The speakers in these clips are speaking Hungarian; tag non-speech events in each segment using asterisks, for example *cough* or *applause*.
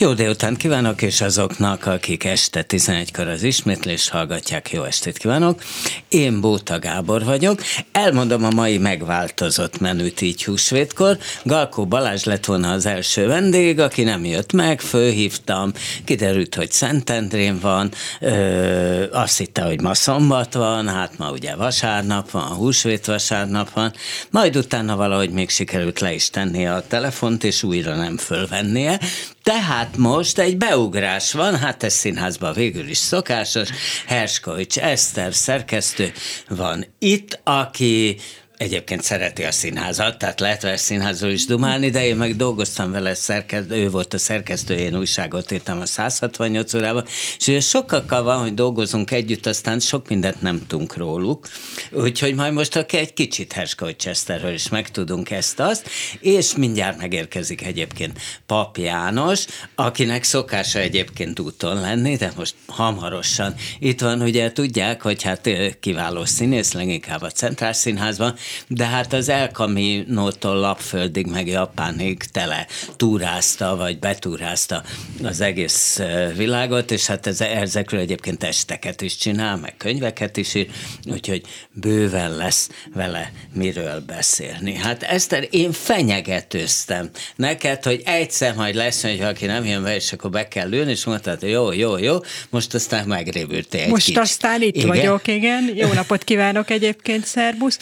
Jó délután kívánok, és azoknak, akik este 11-kor az ismétlés hallgatják, jó estét kívánok. Én Bóta Gábor vagyok. Elmondom a mai megváltozott menüt így húsvétkor. Galkó Balázs lett volna az első vendég, aki nem jött meg, fölhívtam, kiderült, hogy Szentendrén van, ö, azt hitte, hogy ma szombat van, hát ma ugye vasárnap van, húsvét vasárnap van, majd utána valahogy még sikerült le is tenni a telefont, és újra nem fölvennie. Tehát most egy beugrás van, hát ez színházban végül is szokásos. Herskovics Eszter szerkesztő van itt, aki Egyébként szereti a színházat, tehát lehet vele színházról is dumálni, de én meg dolgoztam vele, szerkesztő, ő volt a szerkesztő, én újságot írtam a 168 órában, és ugye sokakkal van, hogy dolgozunk együtt, aztán sok mindent nem tudunk róluk, úgyhogy majd most aki egy kicsit Herskovics Chesterről is megtudunk ezt-azt, és mindjárt megérkezik egyébként Pap János, akinek szokása egyébként úton lenni, de most hamarosan. Itt van, ugye tudják, hogy hát kiváló színész, leginkább a Centrál Színházban, de hát az El Camino-tól Lapföldig, meg Japánig tele túrázta, vagy betúrázta az egész világot, és hát ez, ezekről egyébként esteket is csinál, meg könyveket is ír, úgyhogy bőven lesz vele miről beszélni. Hát Eszter, én fenyegetőztem neked, hogy egyszer majd lesz, hogy aki nem jön be, és akkor be kell ülni, és mondtad, hogy jó, jó, jó, most aztán megrévültél Most kicsit. aztán itt igen? vagyok, igen. Jó napot kívánok egyébként, szerbusz.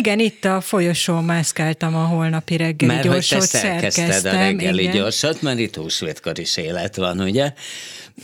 Igen, itt a folyosón mászkáltam a holnapi reggeli mert gyorsot, hogy te szerkezted a reggeli igen. gyorsot, mert itt húsvétkor is élet van, ugye?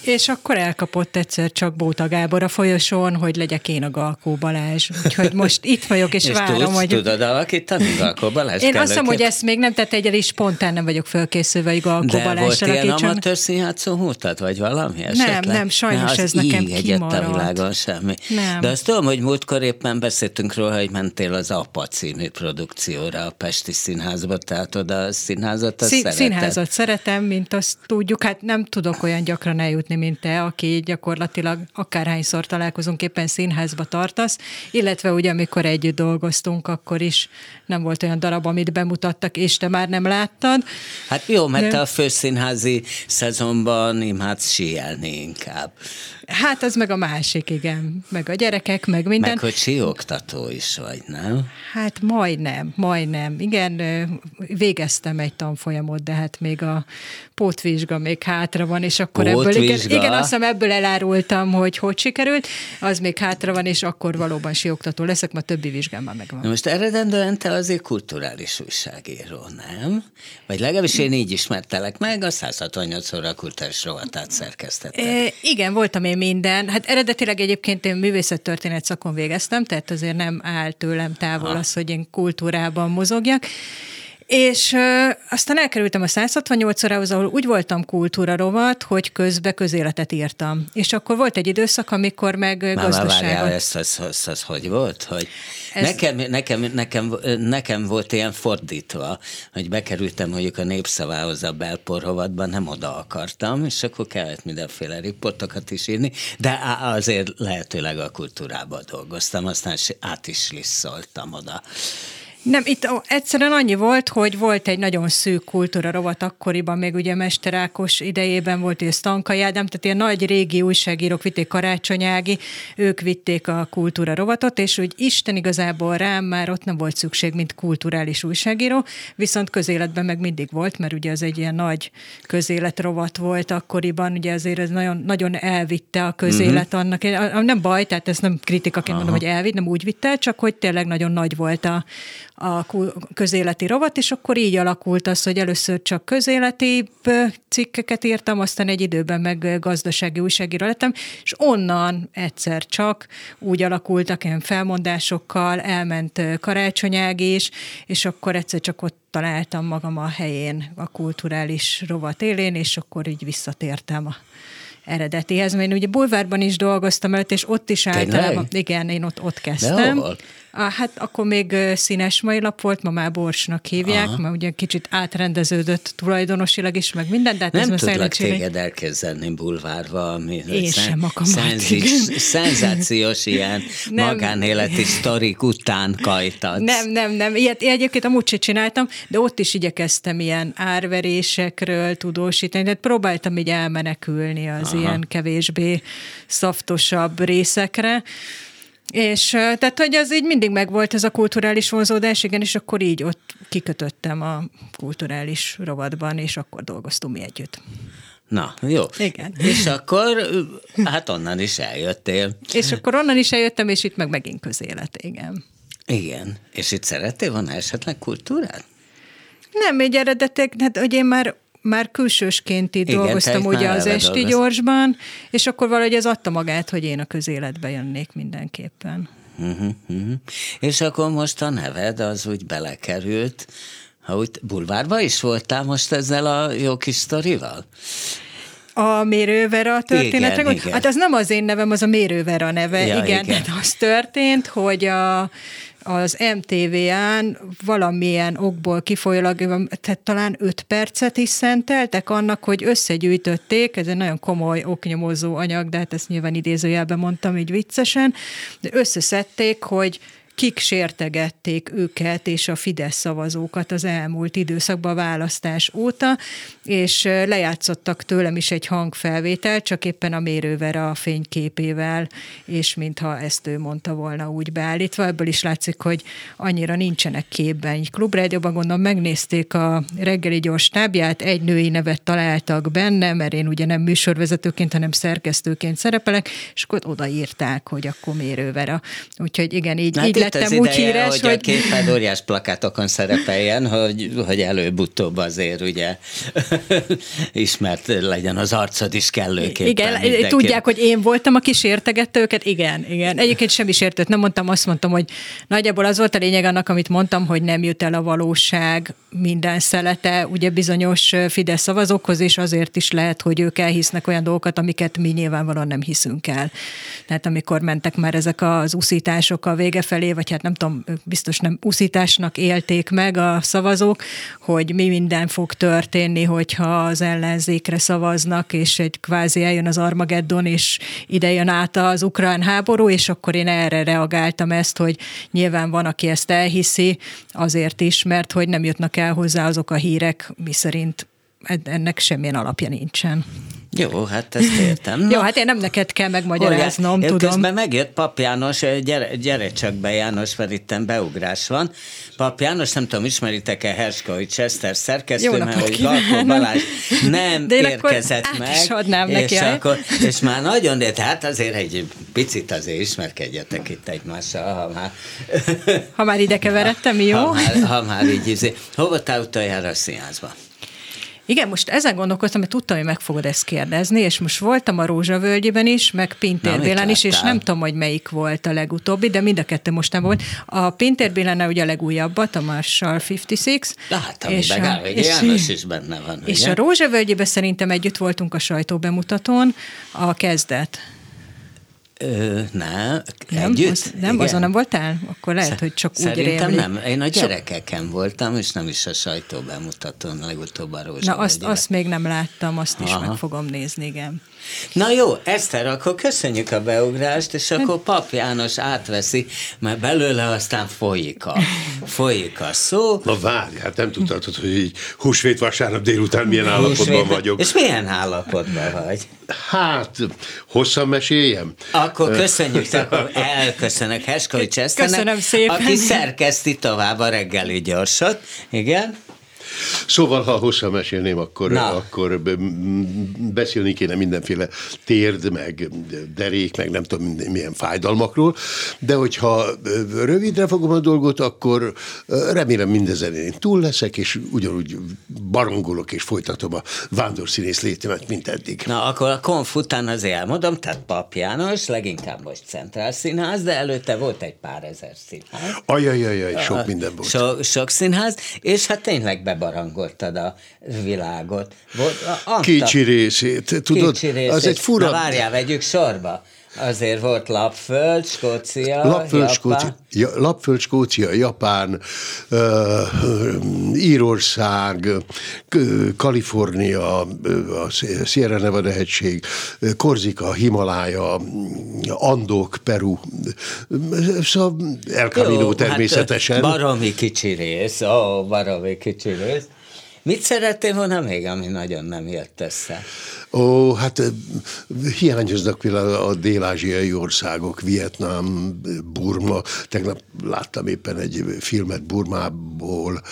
És akkor elkapott egyszer csak Bóta Gábor a folyosón, hogy legyek én a Galkó Balázs. Úgyhogy most itt vagyok, és, *laughs* és várom, tudsz, hogy... tudod alakítani Galkó Balázs? Én azt mondom, hogy ezt még nem tett egyel is spontán nem vagyok fölkészülve, hogy Galkó De Balázs volt ilyen amatőr színjátszó hútad, vagy valami esetleg? Nem, nem, sajnos az ez nekem kimaradt. a világon semmi. Nem. De azt tudom, hogy múltkor éppen beszéltünk róla, hogy mentél az APA című produkcióra a Pesti Színházba, tehát oda a színházat azt Szín, Színházat szeretem, mint azt tudjuk, hát nem tudok olyan gyakran eljutni, mint te, aki gyakorlatilag akárhányszor találkozunk, éppen színházba tartasz, illetve ugye amikor együtt dolgoztunk, akkor is nem volt olyan darab, amit bemutattak, és te már nem láttad. Hát jó, mert De... a főszínházi szezonban imádsz síelni inkább. Hát az meg a másik, igen. Meg a gyerekek, meg minden. Meg hogy síoktató is vagy, nem? Hát majdnem, majdnem. Igen, végeztem egy tanfolyamot, de hát még a pótvizsga még hátra van, és akkor pótvizsga? ebből, igen, igen, azt hiszem ebből elárultam, hogy hogy sikerült, az még hátra van, és akkor valóban síoktató leszek, ma többi vizsgám már megvan. Na most eredendően te azért kulturális újságíró, nem? Vagy legalábbis én így ismertelek meg, a 168 óra kulturális rovatát szerkesztettem. E, igen, voltam én minden. Hát eredetileg egyébként én művészettörténet szakon végeztem, tehát azért nem áll tőlem távol ha. az, hogy én kultúrában mozogjak. És ö, aztán elkerültem a 168 órához, ahol úgy voltam kultúra rovat, hogy közbe közéletet írtam. És akkor volt egy időszak, amikor meg Már gazdaságot... Már ez, ez, ez, ez hogy volt? Hogy ez... nekem, nekem, nekem, nekem volt ilyen fordítva, hogy bekerültem mondjuk a népszavához a belporhovatban, nem oda akartam, és akkor kellett mindenféle riportokat is írni, de azért lehetőleg a kultúrában dolgoztam, aztán át is lisszoltam oda. Nem, itt egyszerűen annyi volt, hogy volt egy nagyon szűk kultúra rovat akkoriban, még ugye Mester Ákos idejében volt, hogy Stankai Ádám, tehát ilyen nagy régi újságírók vitték Karácsonyági, ők vitték a kultúra rovatot, és úgy Isten igazából rám már ott nem volt szükség, mint kulturális újságíró, viszont közéletben meg mindig volt, mert ugye az egy ilyen nagy közéletrovat volt akkoriban, ugye azért ez nagyon, nagyon elvitte a közélet uh-huh. annak, nem baj, tehát ez nem kritikaként mondom, hogy elvitt, nem úgy vitte, csak hogy tényleg nagyon nagy volt a, a közéleti rovat, és akkor így alakult az, hogy először csak közéleti cikkeket írtam, aztán egy időben meg gazdasági újságíró lettem, és onnan egyszer csak úgy alakultak ilyen felmondásokkal, elment karácsonyág is, és akkor egyszer csak ott találtam magam a helyén, a kulturális rovat élén, és akkor így visszatértem a eredetihez, mert én ugye bulvárban is dolgoztam előtt, és ott is általában, igen, én ott, ott kezdtem. Hát akkor még színes mai lap volt, ma már Borsnak hívják, Aha. mert ugye kicsit átrendeződött tulajdonosilag is, meg minden, de hát Nem ez tudlak téged elképzelni bulvárba, ami Én sem akarom. szenzációs ilyen nem. magánéleti sztorik után kajtatsz. Nem, nem, nem. Ilyet én egyébként amúgy sem csináltam, de ott is igyekeztem ilyen árverésekről tudósítani, tehát próbáltam így elmenekülni az Aha. ilyen kevésbé szaftosabb részekre. És tehát, hogy az így mindig megvolt ez a kulturális vonzódás, igen, és akkor így ott kikötöttem a kulturális rovatban, és akkor dolgoztunk mi együtt. Na, jó. Igen. És akkor, hát onnan is eljöttél. És akkor onnan is eljöttem, és itt meg megint közélet, igen. Igen. És itt szerettél volna esetleg kultúrát? Nem, egy eredetek, hát hogy én már már külsősként itt Igen, dolgoztam ugye az esti dolgoz. gyorsban, és akkor valahogy ez adta magát, hogy én a közéletbe jönnék mindenképpen. Uh-huh, uh-huh. És akkor most a neved az úgy belekerült, ha úgy bulvárba is voltál most ezzel a jó kis sztorival? A Mérővera történetre? Igen, igen. Hát az nem az én nevem, az a Mérővera neve. Ja, igen, igen. Tehát az történt, hogy a az MTV-án valamilyen okból kifolyólag, tehát talán öt percet is szenteltek annak, hogy összegyűjtötték, ez egy nagyon komoly oknyomozó anyag, de hát ezt nyilván idézőjelben mondtam így viccesen, de összeszedték, hogy kik sértegették őket és a Fidesz szavazókat az elmúlt időszakban a választás óta, és lejátszottak tőlem is egy hangfelvételt, csak éppen a mérőver a fényképével, és mintha ezt ő mondta volna úgy beállítva. Ebből is látszik, hogy annyira nincsenek képben. Klubrádióban gondolom megnézték a reggeli gyors tábját, egy női nevet találtak benne, mert én ugye nem műsorvezetőként, hanem szerkesztőként szerepelek, és akkor odaírták, hogy akkor mérővera. Úgyhogy igen, így, hát így lettem úgy ideje, híres, hogy... hogy... a képed óriás plakátokon szerepeljen, hogy, hogy előbb-utóbb azért ugye *laughs* ismert legyen az arcod is kellőképpen. Igen, mindenki. tudják, hogy én voltam, aki sértegette őket, igen, igen. Egyébként sem is értett, nem mondtam, azt mondtam, hogy nagyjából az volt a lényeg annak, amit mondtam, hogy nem jut el a valóság minden szelete, ugye bizonyos Fidesz szavazókhoz, és azért is lehet, hogy ők elhisznek olyan dolgokat, amiket mi nyilvánvalóan nem hiszünk el. Tehát amikor mentek már ezek az uszítások a vége felé, vagy hát nem tudom, biztos nem uszításnak élték meg a szavazók, hogy mi minden fog történni, hogyha az ellenzékre szavaznak, és egy kvázi eljön az Armageddon, és ide jön át az ukrán háború, és akkor én erre reagáltam ezt, hogy nyilván van, aki ezt elhiszi, azért is, mert hogy nem jutnak el hozzá azok a hírek, miszerint ennek semmilyen alapja nincsen. Jó, hát ezt értem. *laughs* Jó, hát én nem neked kell megmagyaráznom, Olyan, tudom. Közben megjött Pap János, gyere, gyere csak be János, mert itt beugrás van. Pap János, nem tudom, ismeritek-e Herskovics Chester szerkesztő, mert hogy Galkó Balázs nem De érkezett meg. Is adnám és, neki, akkor, és már nagyon, de tehát azért egy picit azért ismerkedjetek itt egymással, ha már... Ha már ide keveredtem, *laughs* jó? Ha már, ha már így, izé. hova te utoljára a színházba? Igen, most ezen gondolkoztam, mert tudtam, hogy meg fogod ezt kérdezni, és most voltam a Rózsavölgyben is, meg Pintér is, és nem tudom, hogy melyik volt a legutóbbi, de mind a kettő most nem volt. A Pintér Bélánál ugye a legújabbat, a Marshall 56. Láttam, és, a, és, János is benne van. És ugye? a Rózsavölgyben szerintem együtt voltunk a sajtóbemutatón, a kezdet. Ö, ne, nem, együtt? Az, nem, Igen. azon nem voltál? Akkor lehet, hogy csak úgy Szerintem nem. Én a gyerekeken csak... voltam, és nem is a sajtóbemutatón, legutóbb a Rózsa Na, azt, azt még nem láttam, azt is Aha. meg fogom nézni, igen. Na jó, Eszter, akkor köszönjük a beugrást, és akkor Pap János átveszi, mert belőle aztán folyik a, *laughs* folyik a szó. Na várj, hát nem tudtad, hogy így húsvét vasárnap délután milyen húsvét, állapotban vagyok. És milyen állapotban vagy? Hát, hosszan meséljem? Akkor köszönjük, *laughs* akkor elköszönök Heskovics Eszternek, Köszönöm szépen. aki szerkeszti tovább a reggeli gyorsot. Igen? Szóval, ha hosszan mesélném, akkor, akkor beszélni kéne mindenféle térd, meg derék, meg nem tudom milyen fájdalmakról, de hogyha rövidre fogom a dolgot, akkor remélem mindezen én túl leszek, és ugyanúgy barangolok és folytatom a vándorszínész létemet, mint eddig. Na, akkor a konf után azért elmondom, tehát Pap János, leginkább most Centrál Színház, de előtte volt egy pár ezer színház. Ajajajaj, sok minden volt. So, sok színház, és hát tényleg be bebarangoltad a világot. Volt, Kicsi részét, tudod, Kicsi részét. az egy fura... Na várjál, vegyük sorba. Azért volt Lapföld, Skócia, Lapföld, Japán. Skócia, ja, Lapföld, Skócia, Japán, uh, Írország, Kalifornia, a Sierra Nevada hegység, Korzika, Himalája, Andok, Peru, szóval El Camino hát, természetesen. Hát, baromi kicsi rész, ó, baromi kicsi rész. Mit szerettél volna még, ami nagyon nem jött össze? Ó, hát hiányoznak például a dél-ázsiai országok, Vietnám, Burma. Tegnap láttam éppen egy filmet Burmából,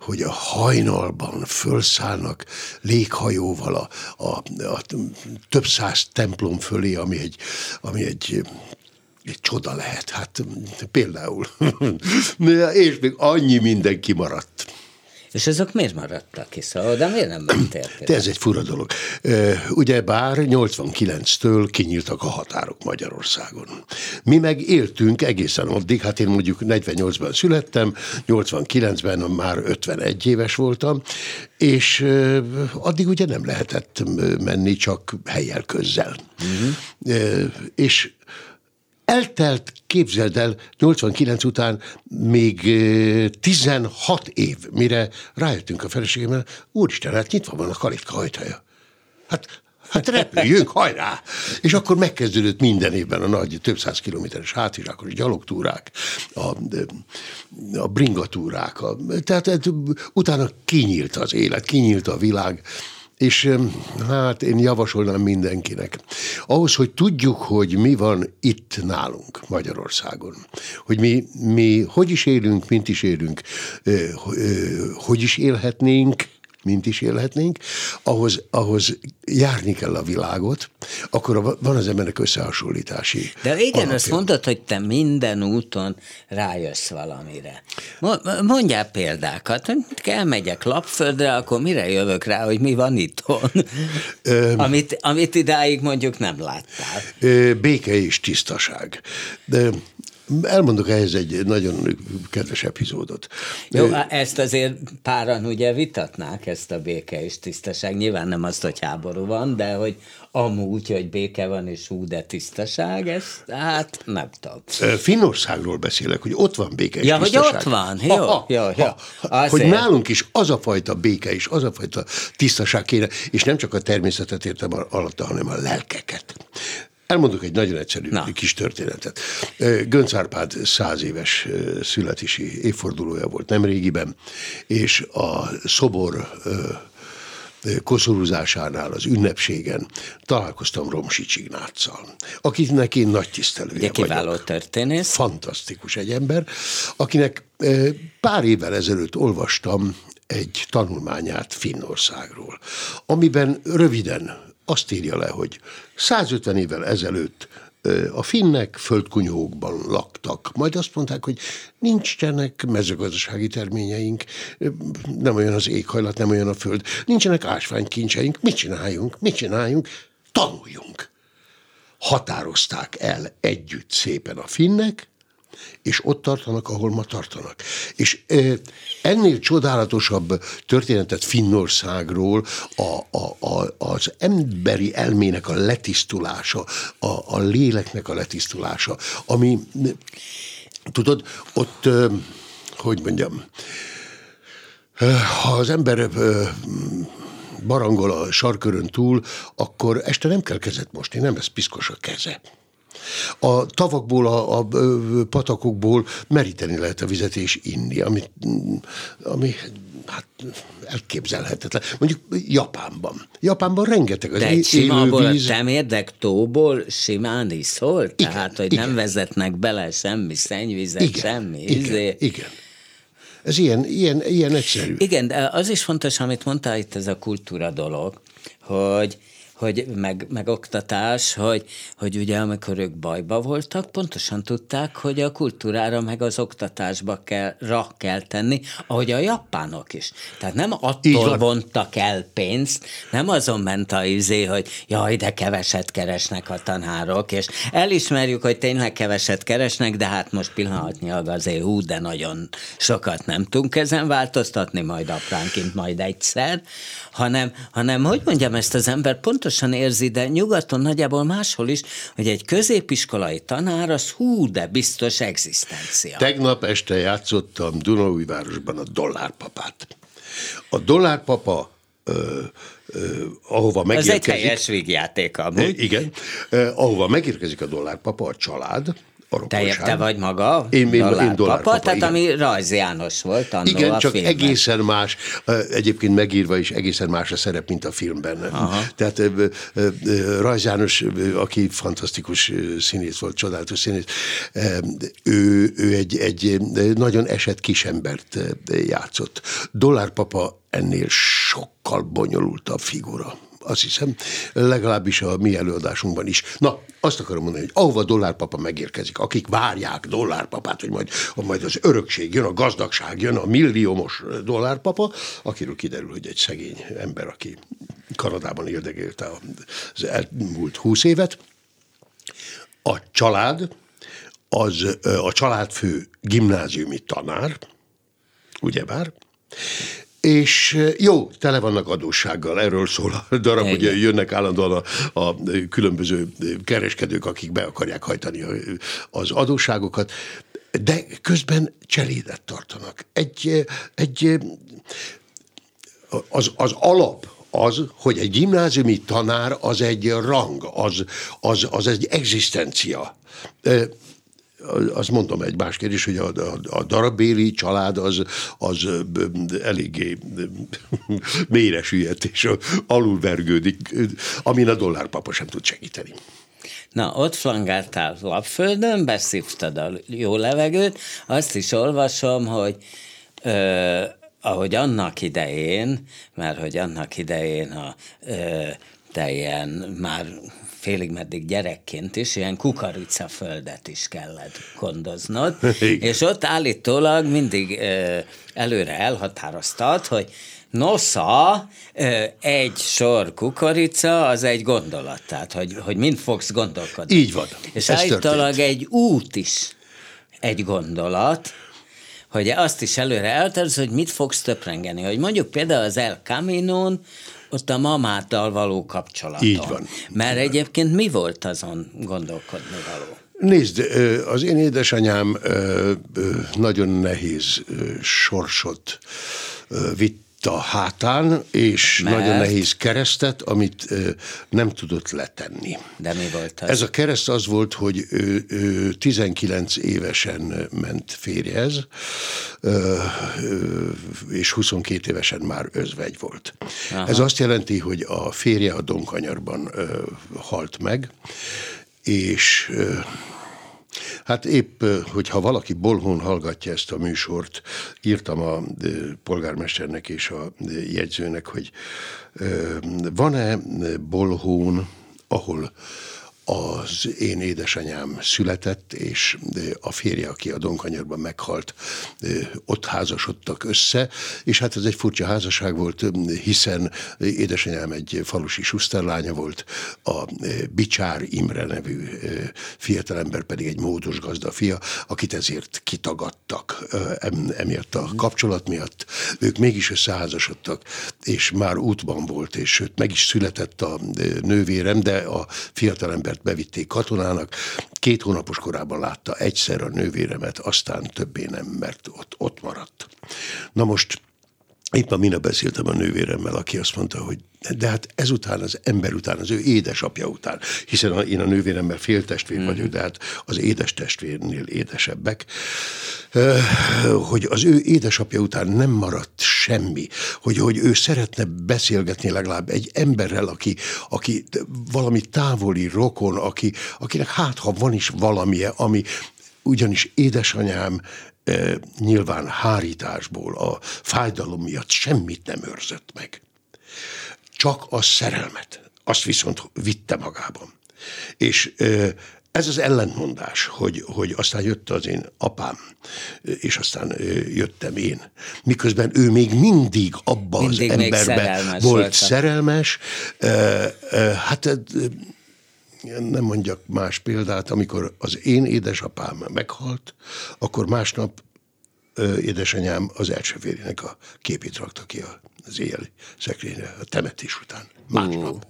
hogy a hajnalban fölszállnak léghajóval a, a, a több száz templom fölé, ami egy, ami egy egy csoda lehet, hát például. *laughs* És még annyi minden kimaradt. És azok miért maradtak ki? Szóval de miért nem mentél? De ez egy fura dolog. Ugye bár 89-től kinyíltak a határok Magyarországon. Mi meg éltünk egészen addig, hát én mondjuk 48-ban születtem, 89-ben már 51 éves voltam, és addig ugye nem lehetett menni csak helyel közzel. Uh-huh. És Eltelt, képzeld el, 89 után még 16 év, mire rájöttünk a feleségemmel, úristen, hát nyitva van a kalitka hajtaja. Hát, hát repüljünk, hajrá! És akkor megkezdődött minden évben a nagy, több száz kilométeres hátizsákos gyalogtúrák, a, a bringatúrák, a, tehát utána kinyílt az élet, kinyílt a világ, és hát én javasolnám mindenkinek. Ahhoz, hogy tudjuk, hogy mi van itt nálunk Magyarországon, hogy mi, mi hogy is élünk, mint is élünk, hogy is élhetnénk, mint is élhetnénk, ahhoz, ahhoz járni kell a világot, akkor van az embernek összehasonlítási De igen, alapja. azt mondod, hogy te minden úton rájössz valamire. Mondjál példákat, elmegyek lapföldre, akkor mire jövök rá, hogy mi van itthon? amit, amit idáig mondjuk nem láttál. Béke és tisztaság. De Elmondok ehhez egy nagyon kedves epizódot. Jó, ezt azért páran ugye vitatnák, ezt a béke és tisztaság. Nyilván nem azt, hogy háború van, de hogy amúgy, hogy béke van és hú, de tisztaság, ez hát nem tudom. Finnországról beszélek, hogy ott van béke és ja, tisztaság. hogy ott van, jó, ha, ha, jó, jó. Ha, hogy nálunk is az a fajta béke és az a fajta tisztaság kéne, és nem csak a természetet értem alatta, hanem a lelkeket. Elmondok egy nagyon egyszerű Na. kis történetet. Gönc Árpád száz éves születési évfordulója volt nemrégiben, és a szobor koszorúzásánál, az ünnepségen találkoztam Romsics Ignáccal, akinek én nagy tisztelője Ugye kiváló vagyok. történész. Fantasztikus egy ember, akinek pár évvel ezelőtt olvastam egy tanulmányát Finnországról, amiben röviden azt írja le, hogy 150 évvel ezelőtt a finnek földkunyhókban laktak. Majd azt mondták, hogy nincsenek mezőgazdasági terményeink, nem olyan az éghajlat, nem olyan a föld, nincsenek ásványkincseink, mit csináljunk, mit csináljunk? Tanuljunk. Határozták el együtt szépen a finnek, és ott tartanak, ahol ma tartanak. És ennél csodálatosabb történetet Finnországról a, a, a, az emberi elmének a letisztulása, a, a léleknek a letisztulása, ami, tudod, ott, hogy mondjam, ha az ember barangol a sarkörön túl, akkor este nem kell kezet mosni, nem lesz piszkos a keze. A tavakból, a, a patakokból meríteni lehet a vizet és inni, ami, ami hát elképzelhetetlen. Mondjuk Japánban. Japánban rengeteg az De egy simából a temérdek tóból simán iszol? Igen, Tehát, hogy igen. nem vezetnek bele semmi szennyvizet, igen, semmi. Igen, izé. igen. Ez ilyen, ilyen, ilyen egyszerű. Igen, de az is fontos, amit mondtál itt ez a kultúra dolog, hogy hogy meg, meg oktatás, hogy, hogy ugye amikor ők bajba voltak, pontosan tudták, hogy a kultúrára meg az oktatásba kell, ra kell tenni, ahogy a japánok is. Tehát nem attól vontak el pénzt, nem azon ment a izé, hogy jaj, de keveset keresnek a tanárok, és elismerjük, hogy tényleg keveset keresnek, de hát most pillanatnyilag azért hú, de nagyon sokat nem tudunk ezen változtatni, majd apránként, majd egyszer, hanem, hanem hogy mondjam, ezt az ember pontosan pontosan érzi, de nyugaton nagyjából máshol is, hogy egy középiskolai tanár az hú, de biztos egzisztencia. Tegnap este játszottam Dunaújvárosban a dollárpapát. A dollárpapa ö, ö, ahova megérkezik... Ez egy helyes végjáték amúgy. Igen. Ö, ahova megérkezik a dollárpapa, a család, te, te vagy maga? Én, én, dollár, én dollár papa, tehát igen. ami Rajz János volt annó Igen, a csak filmben. egészen más, egyébként megírva is egészen más a szerep, mint a filmben. Aha. Tehát Rajz János, aki fantasztikus színész volt, csodálatos színész, ő, ő egy, egy nagyon esett kisembert játszott. Dollárpapa ennél sokkal bonyolultabb figura azt hiszem, legalábbis a mi előadásunkban is. Na, azt akarom mondani, hogy ahova dollárpapa megérkezik, akik várják dollárpapát, hogy majd, majd az örökség jön, a gazdagság jön, a milliómos dollárpapa, akiről kiderül, hogy egy szegény ember, aki Kanadában érdegélte az elmúlt húsz évet. A család, az a családfő gimnáziumi tanár, ugyebár, és jó, tele vannak adóssággal, erről szól a darab, hogy jönnek állandóan a, a különböző kereskedők, akik be akarják hajtani az adósságokat, de közben cselédet tartanak. Egy, egy az, az alap, az, hogy egy gimnáziumi tanár az egy rang, az, az, az egy egzisztencia azt mondom egy más kérdés, hogy a, a, a darabéli család az, az eléggé *laughs* mélyre süllyedt és alulvergődik, amin a dollárpapa sem tud segíteni. Na, ott flangáltál lapföldön, beszívtad a jó levegőt, azt is olvasom, hogy ö, ahogy annak idején, mert hogy annak idején a ö, te ilyen már félig meddig gyerekként is ilyen kukoricaföldet is kellett gondoznod, *laughs* Igen. és ott állítólag mindig ö, előre elhatároztad, hogy nosza, ö, egy sor kukorica, az egy gondolat, tehát hogy, hogy mind fogsz gondolkodni. Így van. És állítólag egy út is egy gondolat, hogy azt is előre elterz, hogy mit fogsz töprengeni. Hogy mondjuk például az El Camino-n ott a mamáttal való kapcsolatom. Így van. Mert egyébként mi volt azon gondolkodni való? Nézd, az én édesanyám nagyon nehéz sorsot vitt a hátán, és Mert? nagyon nehéz keresztet, amit ö, nem tudott letenni. De mi volt az? Ez a kereszt az volt, hogy ő, ő 19 évesen ment férjhez, ö, ö, és 22 évesen már özvegy volt. Aha. Ez azt jelenti, hogy a férje a Donkanyarban ö, halt meg, és ö, Hát épp, hogyha valaki bolhón hallgatja ezt a műsort, írtam a polgármesternek és a jegyzőnek, hogy van-e bolhón, ahol az én édesanyám született, és a férje, aki a Donkanyarban meghalt, ott házasodtak össze, és hát ez egy furcsa házasság volt, hiszen édesanyám egy falusi suszterlánya volt, a Bicsár Imre nevű fiatalember pedig egy módos gazda fia, akit ezért kitagadtak emiatt a kapcsolat miatt. Ők mégis összeházasodtak, és már útban volt, és sőt, meg is született a nővérem, de a fiatalember mert bevitték katonának. Két hónapos korában látta egyszer a nővéremet, aztán többé nem, mert ott, ott maradt. Na most Éppen minap beszéltem a nővéremmel, aki azt mondta, hogy de hát ezután az ember után, az ő édesapja után, hiszen a, én a nővéremmel féltestvér mm. vagyok, de hát az édes testvérnél édesebbek, hogy az ő édesapja után nem maradt semmi, hogy, hogy ő szeretne beszélgetni legalább egy emberrel, aki, aki valami távoli rokon, aki, akinek hát ha van is valamije, ami ugyanis édesanyám nyilván hárításból, a fájdalom miatt semmit nem őrzött meg. Csak a szerelmet, azt viszont vitte magában. És ez az ellentmondás, hogy, hogy aztán jött az én apám, és aztán jöttem én. Miközben ő még mindig abban az emberben volt voltam. szerelmes. Hát nem mondjak más példát, amikor az én édesapám meghalt, akkor másnap édesanyám az első férjének a képét rakta ki az éjjeli szekrényre, a temetés után. Másnap.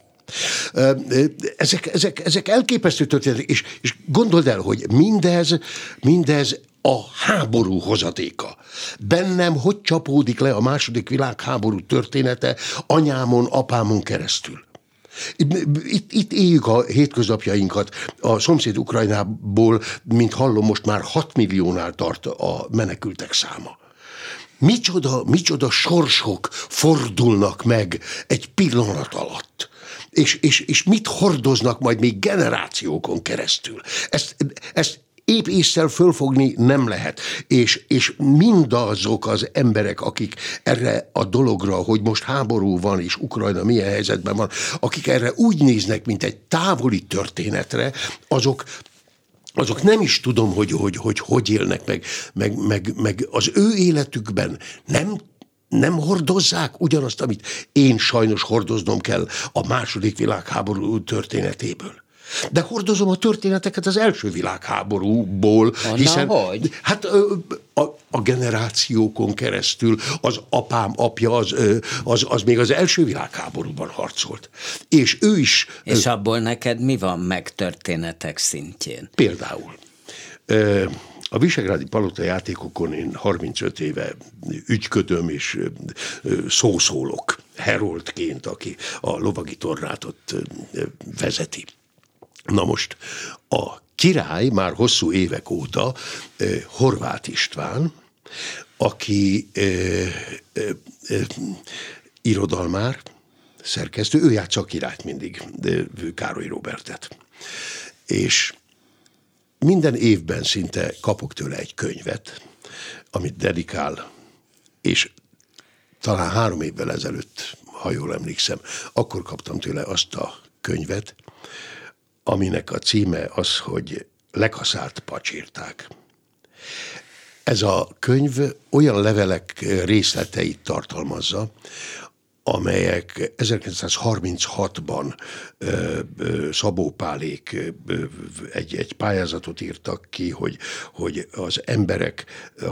Ezek, ezek, ezek elképesztő történetek, és, és gondold el, hogy mindez, mindez a háború hozatéka. Bennem hogy csapódik le a második világháború története anyámon, apámon keresztül. Itt, itt éljük a hétköznapjainkat. A szomszéd Ukrajnából, mint hallom, most már 6 milliónál tart a menekültek száma. Micsoda, micsoda sorsok fordulnak meg egy pillanat alatt. És, és, és mit hordoznak majd még generációkon keresztül. Ezt, ezt épp észszel fölfogni nem lehet. És, és mindazok az emberek, akik erre a dologra, hogy most háború van, és Ukrajna milyen helyzetben van, akik erre úgy néznek, mint egy távoli történetre, azok azok nem is tudom, hogy hogy, hogy, hogy élnek meg, meg, meg, meg az ő életükben nem nem hordozzák ugyanazt, amit én sajnos hordoznom kell a második világháború történetéből. De hordozom a történeteket az első világháborúból, Na, hiszen hogy? hát a, a generációkon keresztül az apám apja az, az, az még az első világháborúban harcolt. És ő is... És abból neked mi van meg történetek szintjén? Például. A Visegrádi Palota játékokon én 35 éve ügyködöm és szószólok heroldként, aki a lovagi tornátot vezeti. Na most a király már hosszú évek óta eh, Horváth István, aki eh, eh, eh, irodalmár, szerkesztő, ő játsza a királyt mindig, de Károly Robertet. És minden évben szinte kapok tőle egy könyvet, amit dedikál, és talán három évvel ezelőtt, ha jól emlékszem, akkor kaptam tőle azt a könyvet, aminek a címe az, hogy lekaszált pacsírták. Ez a könyv olyan levelek részleteit tartalmazza, amelyek 1936-ban Szabó Pálék egy, egy pályázatot írtak ki, hogy, hogy az emberek,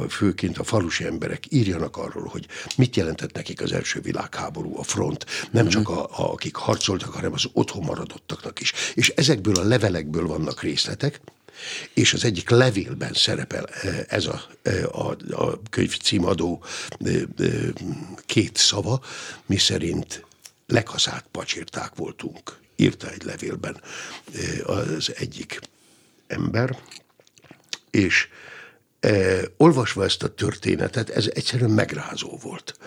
főként a falusi emberek írjanak arról, hogy mit jelentett nekik az első világháború, a front, nem csak a, a, akik harcoltak, hanem az otthon maradottaknak is. És ezekből a levelekből vannak részletek, és az egyik levélben szerepel ez a, a, a könyv címadó két szava, mi szerint leghaszát pacsirták voltunk, írta egy levélben az egyik ember, és olvasva ezt a történetet, ez egyszerűen megrázó volt.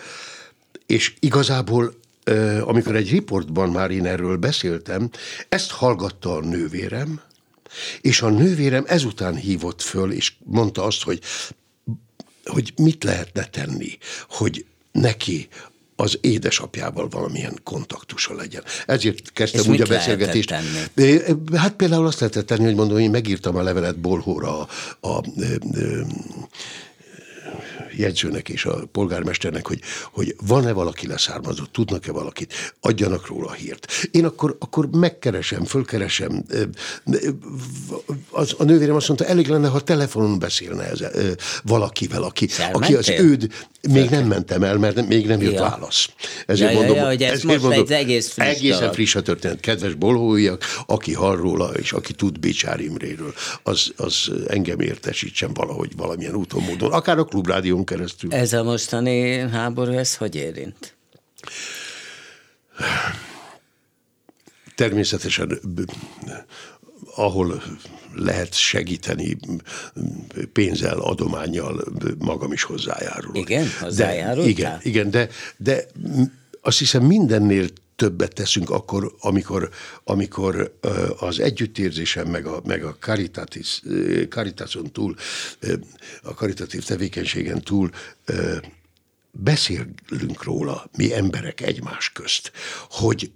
És igazából, amikor egy riportban már én erről beszéltem, ezt hallgatta a nővérem, és a nővérem ezután hívott föl, és mondta azt, hogy, hogy mit lehetne tenni, hogy neki az édesapjával valamilyen kontaktusa legyen. Ezért kezdtem És úgy a beszélgetést. Tenni? Hát például azt lehetett tenni, hogy mondom, én megírtam a levelet Bolhóra a, a, a, a jegyzőnek és a polgármesternek, hogy, hogy van-e valaki leszármazott, tudnak-e valakit, adjanak róla hírt. Én akkor, akkor megkeresem, fölkeresem. Az, a nővérem azt mondta, elég lenne, ha telefonon beszélne ez, valakivel, aki, aki az őd, még nem mentem el, mert még nem jött ja. válasz. Ezért ja, mondom, ja, hogy ez ezért most mondom, egy egész friss Egészen dolog. friss a történet. Kedves bolhóiak, aki hall róla, és aki tud Bicsár Imréről, az, az engem értesítsen valahogy valamilyen úton, módon. Akár a klubrádión keresztül. Ez a mostani háború, ez hogy érint? Természetesen ahol lehet segíteni pénzzel, adományjal, magam is hozzájárulok. Igen, hozzájárultál? De, igen, igen, de, de azt hiszem mindennél többet teszünk akkor, amikor, amikor az együttérzésem, meg a, meg a caritatis, caritason túl, a karitatív tevékenységen túl beszélünk róla, mi emberek egymás közt, hogy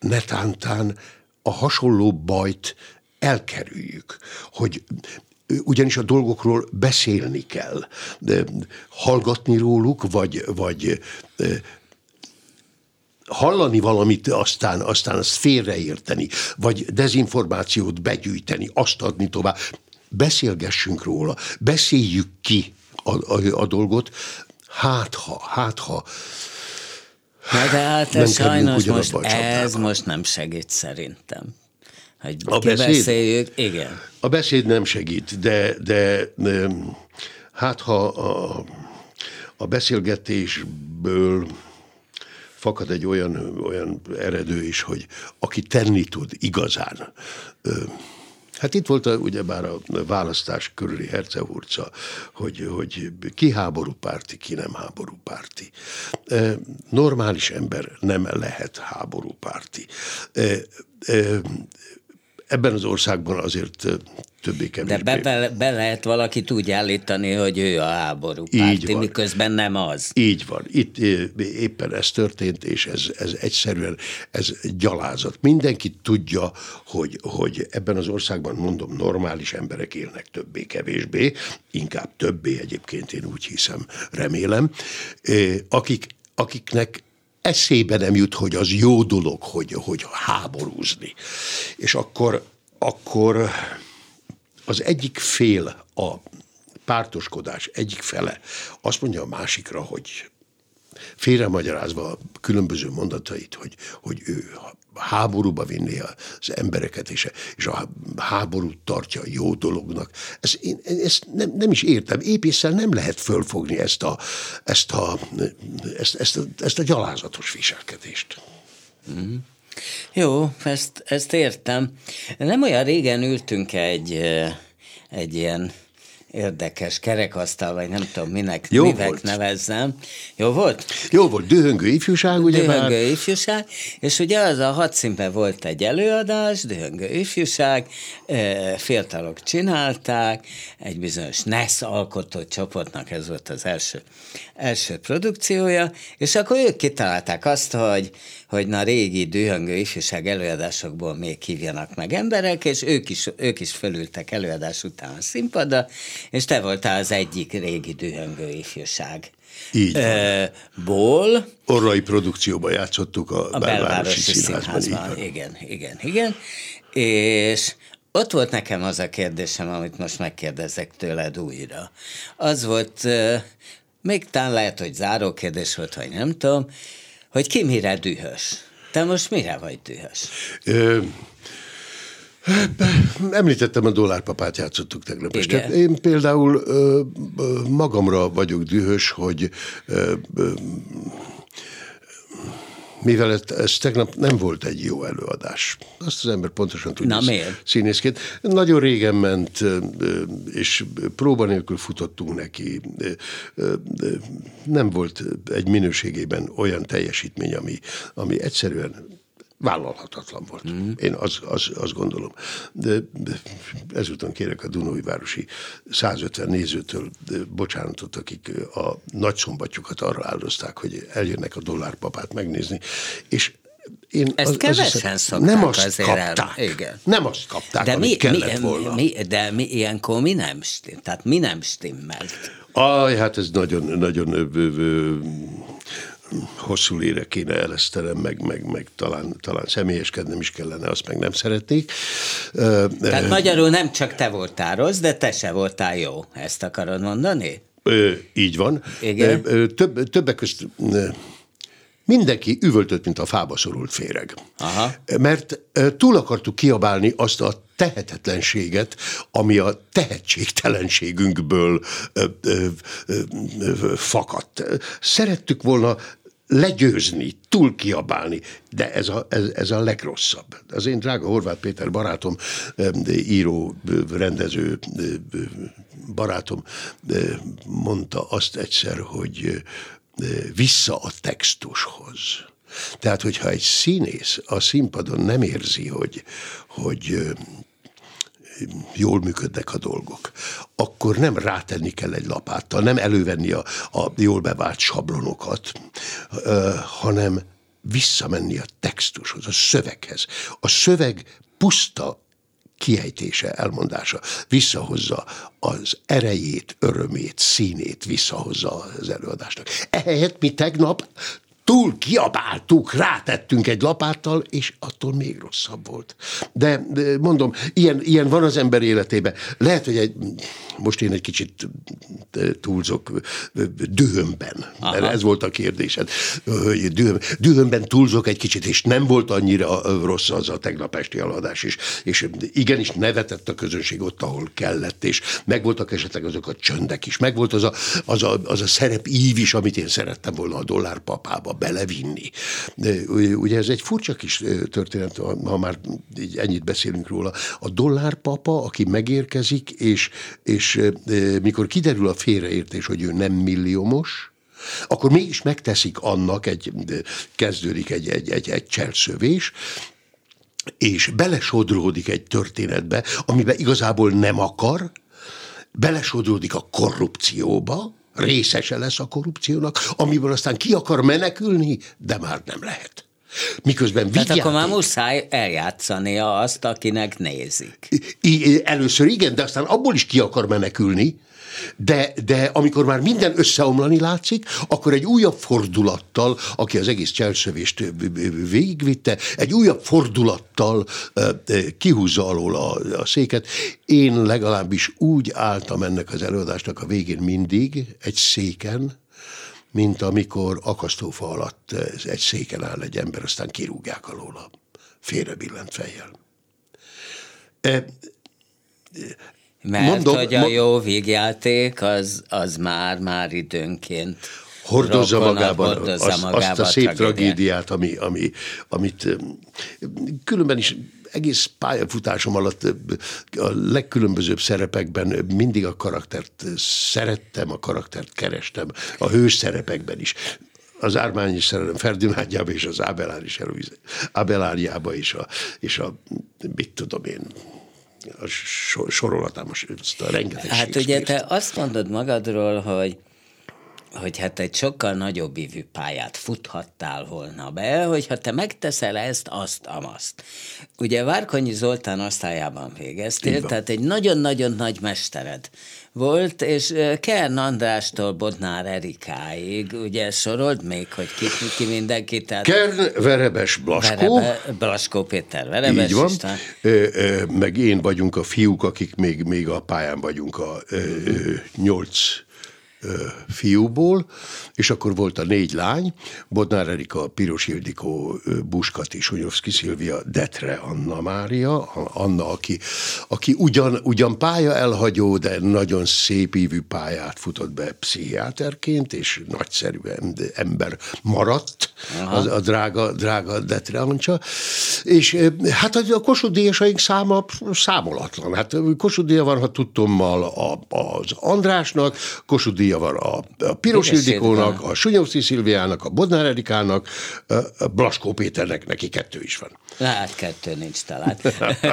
netántán a hasonló bajt elkerüljük, hogy ugyanis a dolgokról beszélni kell, de hallgatni róluk, vagy, vagy hallani valamit, aztán, aztán azt félreérteni, vagy dezinformációt begyűjteni, azt adni tovább. Beszélgessünk róla, beszéljük ki a, a, a dolgot, hát ha, hát ha Na de hát ez sajnos most, ez most nem segít szerintem. Hogy a beszéd, igen. A beszéd nem segít, de, de hát ha a, a beszélgetésből fakad egy olyan, olyan eredő is, hogy aki tenni tud igazán, Hát itt volt a, ugyebár a választás körüli hercehurca, hogy, hogy ki háború párti, ki nem háború párti. Normális ember nem lehet háború párti ebben az országban azért többé-kevésbé. De be, be, be lehet valakit úgy állítani, hogy ő a háború párti, miközben nem az. Így van. Itt éppen ez történt, és ez, ez egyszerűen ez gyalázat. Mindenki tudja, hogy, hogy ebben az országban, mondom, normális emberek élnek többé-kevésbé, inkább többé egyébként, én úgy hiszem, remélem, akik, akiknek eszébe nem jut, hogy az jó dolog, hogy, hogy háborúzni. És akkor, akkor az egyik fél, a pártoskodás egyik fele azt mondja a másikra, hogy félremagyarázva a különböző mondatait, hogy, hogy ő háborúba vinni az embereket, és, és a háborút tartja jó dolognak. Ez, én, ezt nem, nem is értem. Épészel nem lehet fölfogni ezt a, ezt a, ezt, ezt a, ezt a gyalázatos viselkedést. Mm. Jó, ezt, ezt értem. Nem olyan régen ültünk egy, egy ilyen érdekes kerekasztal, vagy nem tudom minek, Jó minek volt. nevezzem. Jó volt? Jó volt, dühöngő ifjúság, ugye Dühöngő már? ifjúság, és ugye az a hat színben volt egy előadás, dühöngő ifjúság, fiatalok csinálták, egy bizonyos NESZ alkotott csoportnak ez volt az első, első produkciója, és akkor ők kitalálták azt, hogy hogy na régi dühöngő ifjúság előadásokból még hívjanak meg emberek, és ők is, ők is fölültek előadás után a színpadra, és te voltál az egyik régi dühöngő ifjúság. Így ból. Orrai produkcióban játszottuk a, a belvárosi, belvárosi színházban. színházban. Igen, igen, igen. És ott volt nekem az a kérdésem, amit most megkérdezek tőled újra. Az volt, még talán lehet, hogy záró kérdés volt, vagy nem tudom, hogy ki mire dühös. Te most mire vagy dühös? Ö, Említettem, a dollárpapát játszottuk tegnap este. Én például ö, magamra vagyok dühös, hogy ö, ö, mivel ez, tegnap nem volt egy jó előadás. Azt az ember pontosan tudja. Na miért? Színészként. Nagyon régen ment, és próba nélkül futottunk neki. Nem volt egy minőségében olyan teljesítmény, ami, ami egyszerűen vállalhatatlan volt. Mm. Én az, az, azt gondolom. De ezúton kérek a Dunói Városi 150 nézőtől bocsánatot, akik a nagyszombatjukat arra áldozták, hogy eljönnek a dollárpapát megnézni, és én Ezt az, kevesen az szokták nem azt azért kapták. El. Igen. Nem azt kapták, de mi, kellett mi, volna. Mi, de mi, ilyenkor mi nem stimmelt? Tehát mi nem stimmelt? Aj, hát ez nagyon, nagyon ö, ö, ö, hosszú lére kéne elesztenem, meg, meg, meg talán, talán személyeskednem is kellene, azt meg nem szeretnék. Tehát magyarul nem csak te voltál rossz, de te se voltál jó, ezt akarod mondani? Így van. Igen. Több, többek között mindenki üvöltött, mint a fába szorult féreg. Aha. Mert túl akartuk kiabálni azt a tehetetlenséget, ami a tehetségtelenségünkből ö, ö, ö, fakadt. Szerettük volna legyőzni, túl kiabálni, de ez a, ez, ez a legrosszabb. Az én drága Horváth Péter barátom, író, rendező barátom mondta azt egyszer, hogy vissza a textushoz. Tehát, hogyha egy színész a színpadon nem érzi, hogy, hogy jól működnek a dolgok, akkor nem rátenni kell egy lapáttal, nem elővenni a, a jól bevált sablonokat, hanem visszamenni a textushoz, a szöveghez. A szöveg puszta kiejtése, elmondása visszahozza az erejét, örömét, színét, visszahozza az előadásnak. Ehelyett mi tegnap túl kiabáltuk, rátettünk egy lapáttal, és attól még rosszabb volt. De, de mondom, ilyen, ilyen van az ember életében. Lehet, hogy egy, most én egy kicsit túlzok dühömben, Aha. mert ez volt a kérdésed. Dühöm, dühömben túlzok egy kicsit, és nem volt annyira rossz az a tegnap esti aladás is. És igenis nevetett a közönség ott, ahol kellett, és megvoltak esetleg azok a csöndek is, megvolt az a, az a, az a szerep ív is, amit én szerettem volna a dollárpapába belevinni. Ugye ez egy furcsa kis történet, ha már így ennyit beszélünk róla. A dollárpapa, aki megérkezik, és, és mikor kiderül a félreértés, hogy ő nem milliómos, akkor mégis megteszik annak, egy, kezdődik egy, egy, egy, egy cselszövés, és belesodródik egy történetbe, amiben igazából nem akar, belesodródik a korrupcióba, részese lesz a korrupciónak, amiből aztán ki akar menekülni, de már nem lehet. Miközben Tehát akkor már muszáj eljátszania azt, akinek nézik. I, először igen, de aztán abból is ki akar menekülni, de, de amikor már minden összeomlani látszik, akkor egy újabb fordulattal, aki az egész cselszövést végigvitte, egy újabb fordulattal kihúzza alól a, a széket. Én legalábbis úgy álltam ennek az előadásnak a végén mindig, egy széken, mint amikor akasztófa alatt egy széken áll egy ember, aztán kirúgják alóla, billent fejjel. Mert Mondom, hogy a jó végjáték az, az már, már időnként hordozza magában, hordozza az, magában azt a szép tragédiát, ami, ami, amit különben is egész pályafutásom alatt a legkülönbözőbb szerepekben mindig a karaktert szerettem, a karaktert kerestem, a hős szerepekben is. Az Ármányi szerelem Ferdinandjába és az Ábeláriába és a, és a mit tudom én, a sorolatám, azt a rengeteg Hát ugye te azt mondod magadról, hogy hogy hát egy sokkal nagyobb ívű pályát futhattál volna be, hogyha te megteszel ezt, azt, amazt. Ugye Várkonyi Zoltán osztályában végeztél, tehát egy nagyon-nagyon nagy mestered volt, és Kern Andrástól Bodnár Erikáig, ugye sorold még, hogy ki, ki mindenki. Tehát Kern, Verebes, Blaskó. Verebe, Blaskó Péter, Verebes. Így van. Ö, meg én vagyunk a fiúk, akik még, még a pályán vagyunk a nyolc fiúból, és akkor volt a négy lány, Bodnár Erika, Piros Ildikó, Buskati, Sunyovszki Szilvia, Detre Anna Mária, Anna, aki, aki ugyan, ugyan pálya elhagyó, de nagyon szép ívű pályát futott be pszichiáterként, és nagyszerű ember maradt, az, a drága, drága Detre Ancsa, és hát a Kossuth száma számolatlan. Hát Kossuth van, ha tudtommal az Andrásnak, Kossuth van a, a Piros Ildikónak, a Sunyovszki Szilviának, a Bodnár Erikának, a Blaskó Péternek, neki kettő is van. Hát kettő nincs talán.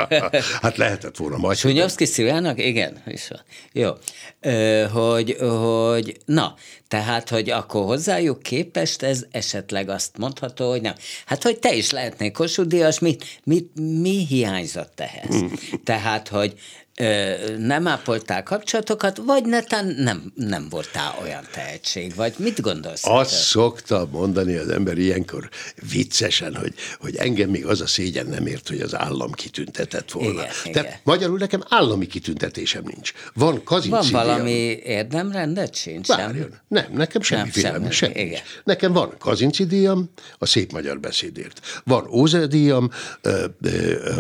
*laughs* hát lehetett volna majd. Sunyovszki Szilviának? Igen, is van. Jó. Ö, hogy, hogy, na, tehát, hogy akkor hozzájuk képest ez esetleg azt mondható, hogy nem. Hát, hogy te is lehetnél Kossuth mit, mit, mi hiányzott ehhez? Hmm. Tehát, hogy nem ápoltál kapcsolatokat, vagy netán nem, nem voltál olyan tehetség, vagy mit gondolsz? Azt te? szokta mondani az ember ilyenkor viccesen, hogy, hogy engem még az a szégyen nem ért, hogy az állam kitüntetett volna. Igen, De igen. magyarul nekem állami kitüntetésem nincs. Van kazincídiam. Van valami érdemrendet sincs? Várjon. Nem, nekem semmiféle, nem, semmi, semmi igen. Nekem van kazincídiam a szép magyar beszédért. Van Ózedíjam,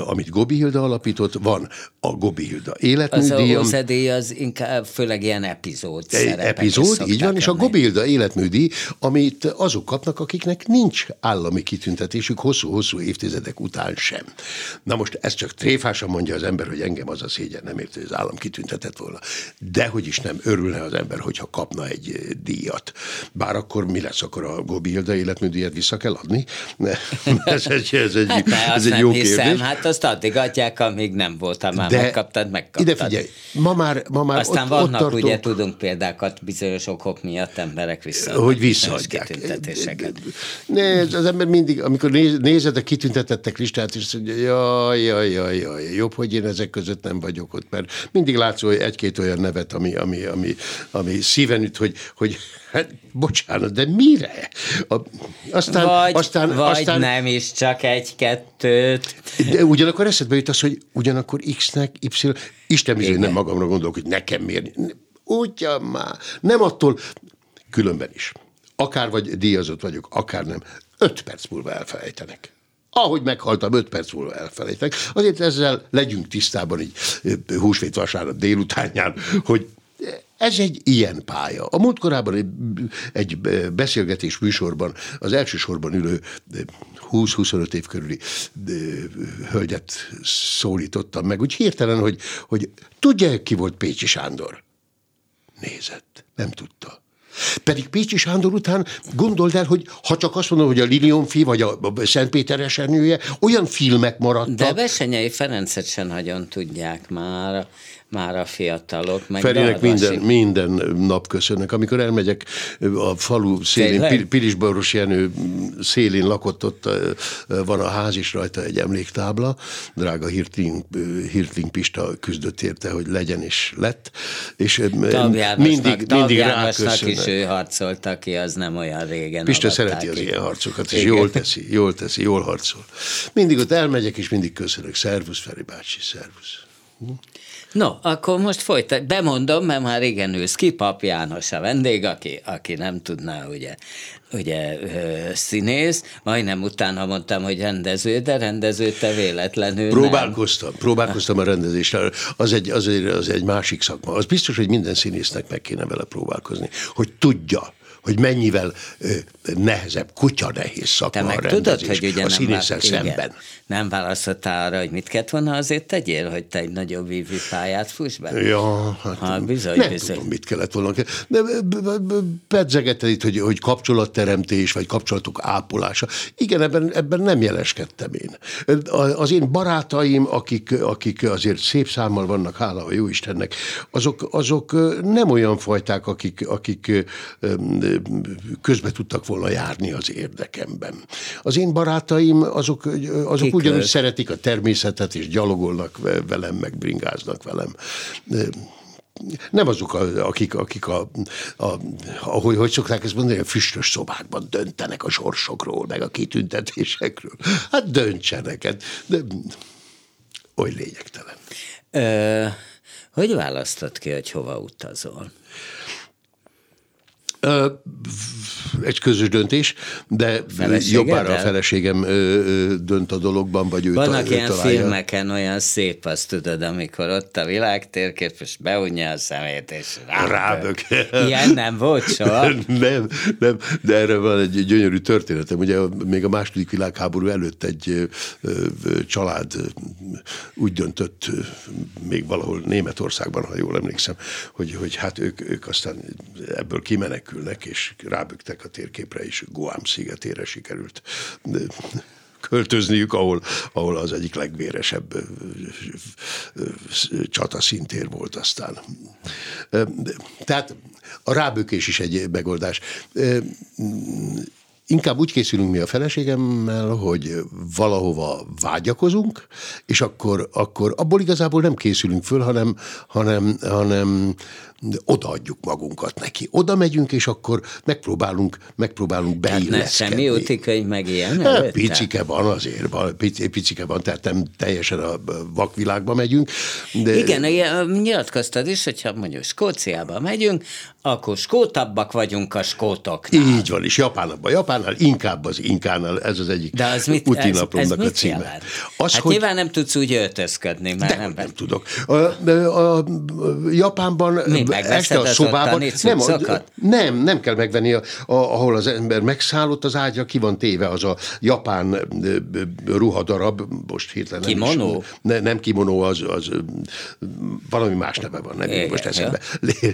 amit Gobi Hilda alapított, van a Gobi Hilda életműdíjam. Az a az inkább főleg ilyen epizód Epizód, így van, és a Gobilda életműdíj, amit azok kapnak, akiknek nincs állami kitüntetésük hosszú-hosszú évtizedek után sem. Na most ez csak tréfásan mondja az ember, hogy engem az a szégyen nem ért, hogy az állam kitüntetett volna. De hogy is nem örülne az ember, hogyha kapna egy díjat. Bár akkor mi lesz, akkor a Gobilda életműdíjat vissza kell adni? *laughs* ez egy, ez egy, hát ez egy jó hiszem, kérdés. Hát azt addig adják, amíg nem voltam, már De, megkaptad megkaptad. Ide figyelj, ma már, ma már Aztán ott, vannak, ott tartunk, ugye tudunk példákat bizonyos okok miatt emberek vissza. hogy visszaadják. kitüntetéseket. Ne, az ember mindig, amikor néz, nézed a kitüntetettek listát, és mondja, jaj, jaj, jaj, jaj, jobb, hogy én ezek között nem vagyok ott, mert mindig látsz hogy egy-két olyan nevet, ami, ami, ami, ami szíven üt, hogy, hogy hát, bocsánat, de mire? A, aztán, Vagy, aztán, vagy aztán, nem is csak egy-kettőt. De ugyanakkor eszedbe jut az, hogy ugyanakkor X-nek, Y, Isten bizony nem magamra gondolok, hogy nekem miért. Ugyan már. Nem attól, különben is. Akár vagy díjazott vagyok, akár nem. Öt perc múlva elfelejtenek. Ahogy meghaltam, öt perc múlva elfelejtenek. Azért ezzel legyünk tisztában így húsvét vasárnap délutánján, hogy ez egy ilyen pálya. A múltkorában egy, egy beszélgetés műsorban az elsősorban ülő 20-25 év körüli hölgyet szólítottam meg, úgy hirtelen, hogy, hogy tudja ki volt Pécsi Sándor? Nézett, nem tudta. Pedig Pécsi Sándor után gondold el, hogy ha csak azt mondom, hogy a Lilionfi vagy a Szentpéter esernyője, olyan filmek maradtak. De Besenyei Ferencet sem nagyon tudják már már a fiatalok. Meg Ferinek minden, minden nap köszönnek. Amikor elmegyek a falu szélén, Pilisboros Jenő szélén lakott, ott van a ház is rajta egy emléktábla. Drága Hirtling, Hirtling Pista küzdött érte, hogy legyen és lett. És mindig, mindig ráköszönnek. is ő harcolta ki, az nem olyan régen. Pista szereti az ilyen harcokat, és jól teszi, jól teszi, jól harcol. Mindig ott elmegyek, és mindig köszönök. Szervusz, Feri bácsi, szervusz. No, akkor most folytat. Bemondom, mert már régen ősz ki, Pap János a vendég, aki, aki nem tudná, ugye, ugye ö, színész, majdnem utána mondtam, hogy rendező, de rendező te véletlenül Próbálkoztam, nem. próbálkoztam a rendezéssel. Az egy, az, egy, az egy másik szakma. Az biztos, hogy minden színésznek meg kéne vele próbálkozni, hogy tudja, hogy mennyivel ö, nehezebb, kutya nehéz szakma Te meg a tudod, hogy ugye a nem, szemben. Igen, nem választottál arra, hogy mit kellett volna azért tegyél, hogy te egy nagyobb vívő pályát fuss be? Ja, hát ha, bizony, nem bizony. tudom, mit kellett volna. De pedzegetted itt, hogy, hogy kapcsolatteremtés, vagy kapcsolatok ápolása. Igen, ebben, ebben nem jeleskedtem én. Az én barátaim, akik, akik azért szép számmal vannak, hála a jó Istennek, azok, azok nem olyan fajták, akik, akik közbe tudtak volna járni az érdekemben. Az én barátaim, azok, azok ugyanúgy szeretik a természetet, és gyalogolnak velem, meg bringáznak velem nem azok, akik, akik a, a, ahogy hogy szokták ezt mondani, a füstös szobákban döntenek a sorsokról, meg a kitüntetésekről. Hát döntsenek, hát, de oly lényegtelen. Ö, hogy választod ki, hogy hova utazol? Egy közös döntés, de jobbára a feleségem dönt a dologban, vagy ő Vannak ta, ilyen találja. filmeken olyan szép, azt tudod, amikor ott a világtérkép, és beunja a szemét, és rábök. Ilyen nem volt soha? *laughs* nem, nem, de erre van egy gyönyörű történetem. Ugye még a második világháború előtt egy család úgy döntött, még valahol Németországban, ha jól emlékszem, hogy, hogy hát ők, ők aztán ebből kimenekülnek, és rábögtek a térképre, és Guam szigetére sikerült költözniük, ahol, ahol az egyik legvéresebb csata szintér volt aztán. Tehát a rábökés is egy megoldás. Inkább úgy készülünk mi a feleségemmel, hogy valahova vágyakozunk, és akkor, akkor abból igazából nem készülünk föl, hanem, hanem, hanem odaadjuk magunkat neki. Oda megyünk, és akkor megpróbálunk, megpróbálunk beilleszkedni. semmi útikönyv meg ilyen hát, Picike van azért, van, picike van, tehát nem teljesen a vakvilágba megyünk. De... Igen, nyilatkoztad is, hogyha mondjuk Skóciába megyünk, akkor skótabbak vagyunk a skótoknál. Így van, és Japánban, Japánnál inkább az inkánál, ez az egyik De az mit, ez, ez a címe. Az, hát hogy... nyilván nem tudsz úgy öltözködni, mert De nem, nem tudok. A, a, a, Japánban Mi, este a szobában. Nem, nem, nem kell megvenni, a, a, ahol az ember megszállott, az ágyra ki van téve az a japán ruhadarab, most hirtelen nem Kimono? Is, ne, nem kimono, az, az valami más neve van, nem Igen, most eszembe.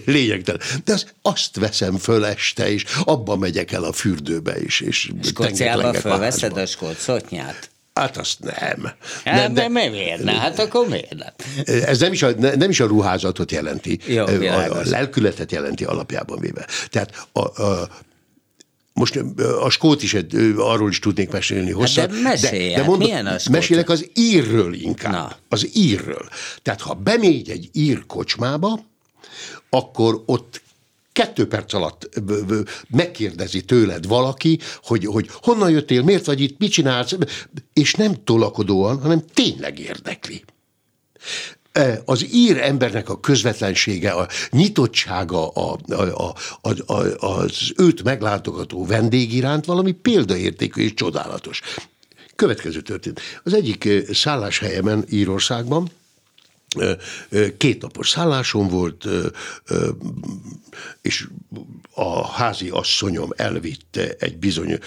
Lényegtelen. De az, azt veszem föl este, és abba megyek el a fürdőbe is. És Skóciába fölveszed a skót Hát azt nem. Hát nem, de, miért ne? Hát akkor miért nem? Ez nem is a, nem is a ruházatot jelenti, Jó, a, a lelkületet jelenti alapjában véve. Tehát a, a, most a skót is, arról is tudnék mesélni hosszan. Hát de mesélj, de, de mondom, milyen a skót? Mesélek az írről inkább. Na. Az írről. Tehát ha bemégy egy ír kocsmába, akkor ott kettő perc alatt megkérdezi tőled valaki, hogy, hogy honnan jöttél, miért vagy itt, mit csinálsz, és nem tolakodóan, hanem tényleg érdekli. E, az ír embernek a közvetlensége, a nyitottsága a, a, a, a, az őt meglátogató vendég iránt valami példaértékű és csodálatos. Következő történt. Az egyik szálláshelyemen Írországban Két napos szállásom volt, és a házi asszonyom elvitte egy bizonyos,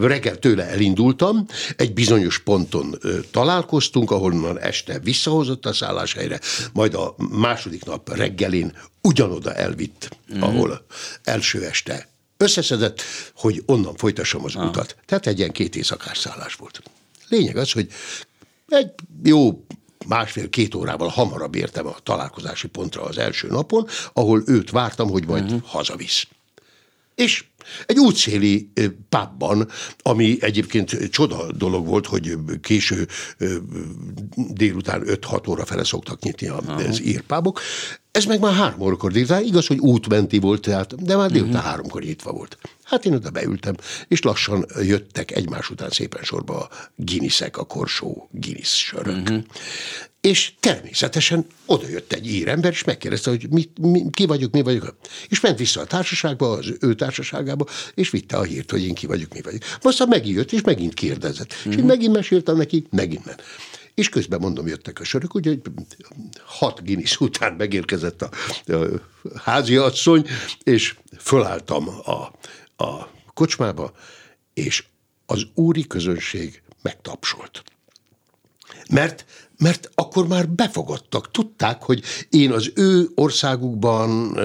reggel tőle elindultam, egy bizonyos ponton találkoztunk, ahonnan este visszahozott a szálláshelyre, majd a második nap reggelén ugyanoda elvitt, mm. ahol első este összeszedett, hogy onnan folytassam az ah. utat. Tehát egy ilyen két éjszakás szállás volt. Lényeg az, hogy egy jó másfél-két órával hamarabb értem a találkozási pontra az első napon, ahol őt vártam, hogy majd uh-huh. hazavisz. És egy útszéli pubban, ami egyébként csoda dolog volt, hogy késő délután 5-6 óra fele szoktak nyitni az írpábok, ez meg már három órakor délután, igaz, hogy útmenti volt, tehát, de már délután uh-huh. háromkor nyitva volt. Hát én oda beültem, és lassan jöttek egymás után szépen sorba a Guinnessek, a korsó Guinness sörök. Uh-huh. És természetesen oda jött egy ír ember, és megkérdezte, hogy mi, mi, ki vagyok, mi vagyok. És ment vissza a társaságba, az ő társaságába, és vitte a hírt, hogy én ki vagyok, mi vagyok. Aztán megjött, és megint kérdezett. Uh-huh. És én megint meséltem neki, megint ment. És közben mondom, jöttek a sörök, ugye hat Guinness után megérkezett a, a háziasszony, és fölálltam a, a kocsmába, és az úri közönség megtapsolt. Mert, mert akkor már befogadtak, tudták, hogy én az ő országukban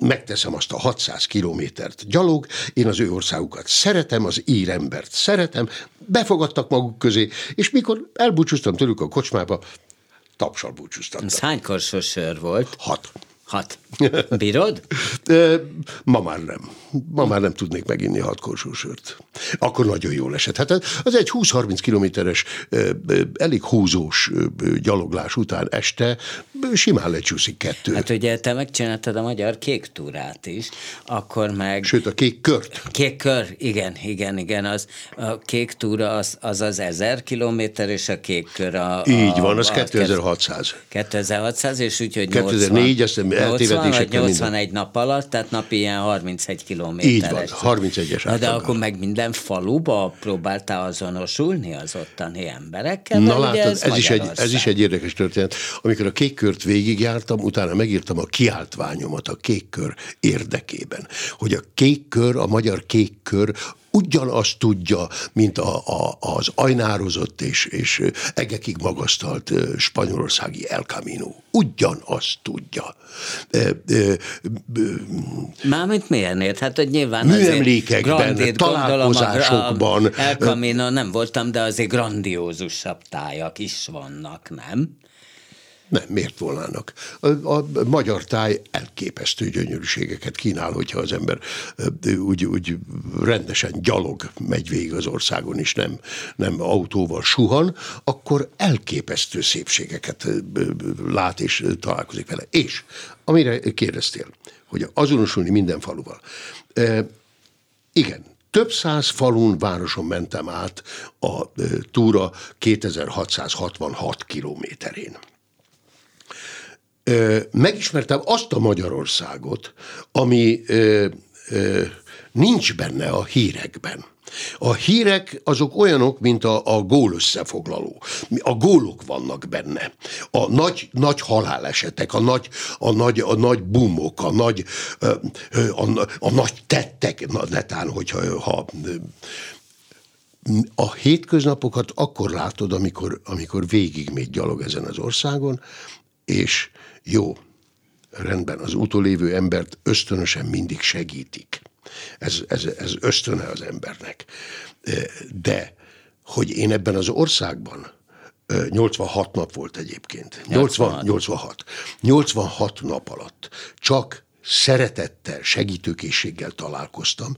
megteszem azt a 600 kilométert gyalog, én az ő országukat szeretem, az ír embert szeretem, befogadtak maguk közé, és mikor elbúcsúztam tőlük a kocsmába, tapsal búcsúztam. Ez hány sör volt? Hat. Hat. Bírod? *laughs* Ma már nem. Ma már nem tudnék meginni hat korsósört. Akkor nagyon jól esett. Hát az egy 20-30 kilométeres, elég húzós gyaloglás után este simán lecsúszik kettő. Hát ugye te megcsináltad a magyar kék túrát is, akkor meg... Sőt, a kék kört. Kék kör, igen, igen, igen. Az, a kék túra az az, az 1000 kilométer, és a kék kör a... Így van, az a, 2600. 2600, és úgyhogy 2004, 80, azt 80 vagy 81 nap alatt, tehát napi ilyen 31 kilométer. Így van, 31-es Na de akkor meg minden faluba próbáltál azonosulni az ottani emberekkel? Na látod, ez, ez, is egy, ez is egy érdekes történet. Amikor a kékkört végigjártam, utána megírtam a kiáltványomat a kékkör érdekében, hogy a kékkör, a magyar kékkör ugyanazt tudja, mint a, a, az ajnározott és, és egekig magasztalt spanyolországi El Camino. Ugyanazt tudja. Mármint miért? Hát, hogy nyilván műemlékekben, találkozásokban. El Camino nem voltam, de azért grandiózusabb tájak is vannak, nem? Nem, miért volnának? A, a magyar táj elképesztő gyönyörűségeket kínál, hogyha az ember úgy, úgy rendesen gyalog megy végig az országon, és nem, nem autóval suhan, akkor elképesztő szépségeket lát és találkozik vele. És amire kérdeztél, hogy azonosulni minden faluval. E, igen, több száz falun, városon mentem át a túra 2666 kilométerén megismertem azt a Magyarországot, ami ö, ö, nincs benne a hírekben. A hírek azok olyanok, mint a, a gól összefoglaló. A gólok vannak benne. A nagy, nagy halálesetek, a nagy, a nagy, a nagy bumok, a nagy, a, a, a nagy tettek, netán, hogyha ha, a hétköznapokat akkor látod, amikor, amikor végigmégy gyalog ezen az országon, és jó, rendben, az utolévő embert ösztönösen mindig segítik. Ez, ez, ez ösztöne az embernek. De hogy én ebben az országban 86 nap volt egyébként. 80, 86. 86 nap alatt csak szeretettel, segítőkészséggel találkoztam.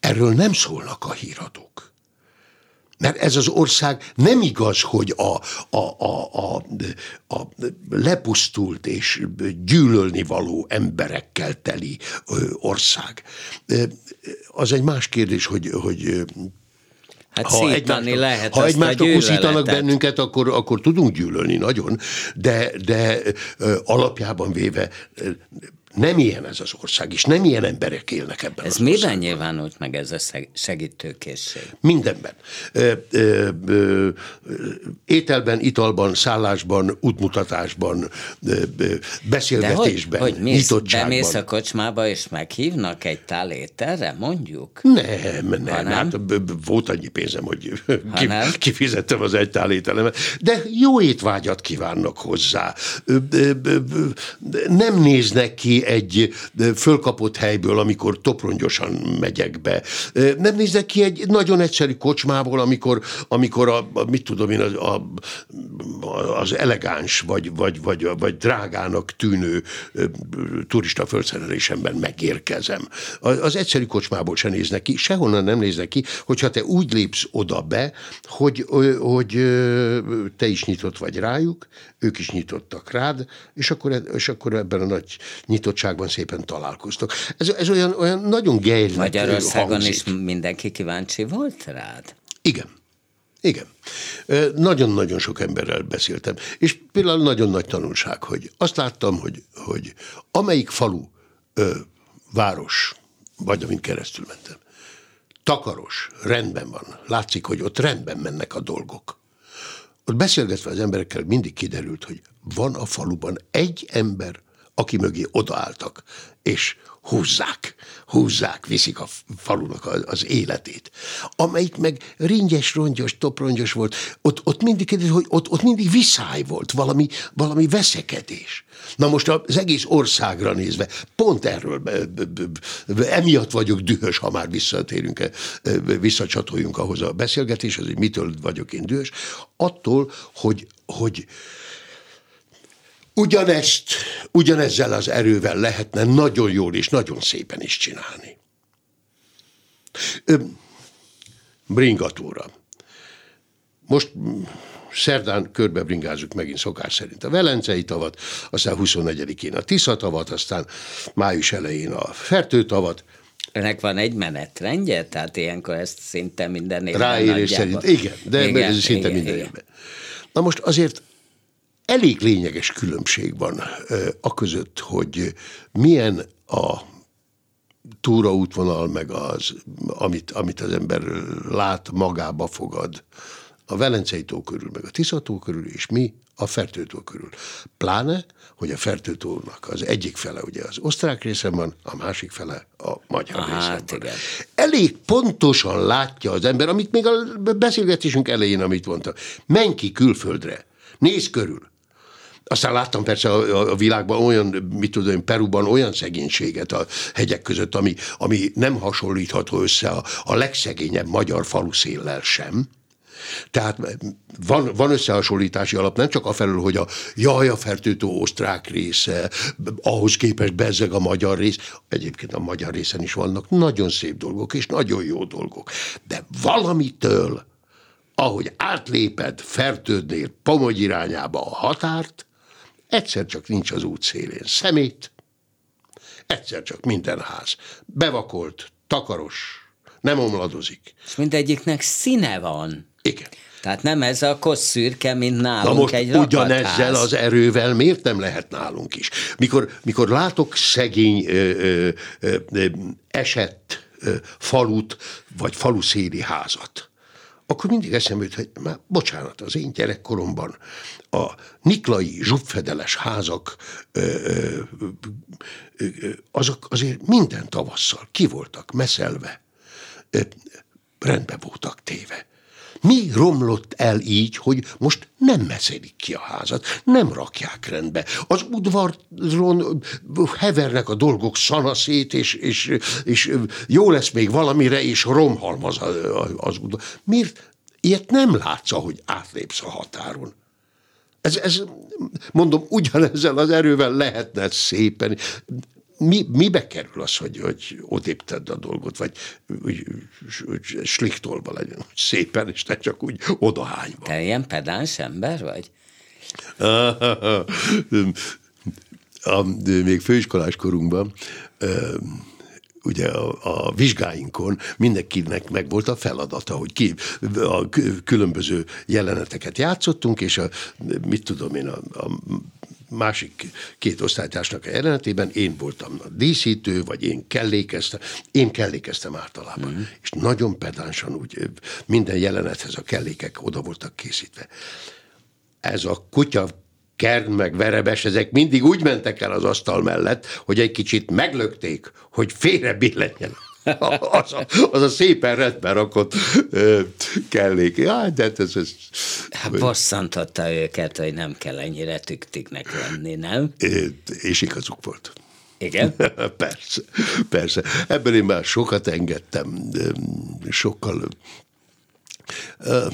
Erről nem szólnak a híradók. Mert ez az ország nem igaz, hogy a, a, a, a, a lepusztult és gyűlölni való emberekkel teli ország. Az egy más kérdés, hogy, hogy Hát ha egymásnak, lehet ha egymásnak uszítanak bennünket, akkor, akkor tudunk gyűlölni nagyon, de, de alapjában véve nem ilyen ez az ország, és nem ilyen emberek élnek ebben Ez az miben országban. nyilvánult meg ez a segítőkészség? Mindenben. Ö, ö, ö, ételben, italban, szállásban, útmutatásban, ö, ö, beszélgetésben, hogy, hogy mész, nyitottságban. Bemész a kocsmába, és meghívnak egy tál ételre, mondjuk? Nem, nem. nem. Hát, volt annyi pénzem, hogy ki, kifizettem az egy tál ételemet. De jó étvágyat kívánnak hozzá. Nem néznek ki egy fölkapott helyből, amikor toprongyosan megyek be. Nem nézek ki egy nagyon egyszerű kocsmából, amikor, amikor a, a mit tudom én, az, a, az elegáns vagy, vagy, vagy, vagy drágának tűnő turista felszerelésemben megérkezem. Az egyszerű kocsmából se néznek ki, sehonnan nem néznek ki, hogyha te úgy lépsz oda be, hogy, hogy te is nyitott vagy rájuk, ők is nyitottak rád, és akkor, e, és akkor ebben a nagy nyitottságban szépen találkoztok. Ez, ez olyan, olyan nagyon gejlnek Magyarországon hangzik. is mindenki kíváncsi volt rád? Igen. Igen. Nagyon-nagyon sok emberrel beszéltem. És például nagyon nagy tanulság, hogy azt láttam, hogy, hogy amelyik falu, ö, város, vagy amint keresztül mentem, takaros, rendben van. Látszik, hogy ott rendben mennek a dolgok. Ott beszélgetve az emberekkel mindig kiderült, hogy van a faluban egy ember, aki mögé odaálltak, és húzzák, húzzák, viszik a falunak az életét. Amelyik meg ringyes, rongyos, toprongyos volt, ott, ott mindig, hogy ott, ott mindig viszály volt, valami, valami veszekedés. Na most az egész országra nézve, pont erről, emiatt vagyok dühös, ha már visszatérünk, visszacsatoljunk ahhoz a beszélgetéshez, hogy mitől vagyok én dühös, attól, hogy, hogy Ugyanezt, ugyanezzel az erővel lehetne nagyon jól és nagyon szépen is csinálni. Bringatúra. Most szerdán körbe bringázzuk megint szokás szerint a Velencei tavat, aztán 24-én a Tisza tavat, aztán május elején a Fertő tavat. Ennek van egy menetrendje? Tehát ilyenkor ezt szinte minden évben Ráérés szerint, igen, de igen, ez szinte igen, minden igen. évben. Na most azért elég lényeges különbség van a között, hogy milyen a túraútvonal, meg az, amit, amit az ember lát, magába fogad a Velencei tó körül, meg a Tisza tó körül, és mi a Fertőtó körül. Pláne, hogy a Fertőtónak az egyik fele ugye az osztrák részen van, a másik fele a magyar Aha, részen hát van. Igen. Elég pontosan látja az ember, amit még a beszélgetésünk elején, amit mondta, menj ki külföldre, nézz körül, aztán láttam persze a, a világban olyan, mit tudom én, Peruban olyan szegénységet a hegyek között, ami, ami nem hasonlítható össze a, a legszegényebb magyar faluszéllel sem. Tehát van, van összehasonlítási alap, nem csak afelől, hogy a jaj, a fertőtó osztrák része, ahhoz képest bezzeg a magyar rész, egyébként a magyar részen is vannak nagyon szép dolgok, és nagyon jó dolgok. De valamitől, ahogy átléped Fertődnél Pomogy irányába a határt, Egyszer csak nincs az út szélén szemét, egyszer csak minden ház. Bevakolt, takaros, nem omladozik. És mindegyiknek színe van. Igen. Tehát nem ez a kosszürke, mint nálunk Na most egy ugyanezzel az erővel miért nem lehet nálunk is? Mikor, mikor látok szegény ö, ö, ö, esett ö, falut, vagy faluszéli házat, akkor mindig eszembe jut, hogy már bocsánat, az én gyerekkoromban a niklai zsupfedeles házak ö, ö, ö, azok azért minden tavasszal ki voltak meszelve, ö, rendbe voltak téve. Mi romlott el így, hogy most nem meszelik ki a házat, nem rakják rendbe. Az udvaron hevernek a dolgok szanaszét, és, és, és jó lesz még valamire, és romhalmaz az udvar. Miért ilyet nem látsz, ahogy átlépsz a határon. Ez, ez, mondom, ugyanezzel az erővel lehetne szépen. Mi, mibe kerül az, hogy, hogy odébb tedd a dolgot, vagy hogy, hogy sliktolva legyen, hogy szépen, és ne csak úgy odahányva. Te ilyen pedáns ember vagy? a, még főiskolás korunkban ugye a, a vizsgáinkon mindenkinek meg volt a feladata, hogy ki a különböző jeleneteket játszottunk, és a, mit tudom én, a, a másik két osztálytársnak a jelenetében én voltam a díszítő, vagy én kellékeztem. Én kellékeztem általában. Mm. És nagyon pedánsan úgy minden jelenethez a kellékek oda voltak készítve. Ez a kutya Kern meg Verebes, ezek mindig úgy mentek el az asztal mellett, hogy egy kicsit meglökték, hogy félre billenjen. *laughs* Az a, az a szépen rendben rakott ö, kellék. Ja, de ez, ez, hát bosszantotta őket, hogy nem kell ennyire tüktiknek lenni, nem? És igazuk volt. Igen? *laughs* persze, persze. Ebben én már sokat engedtem, sokkal... Ö,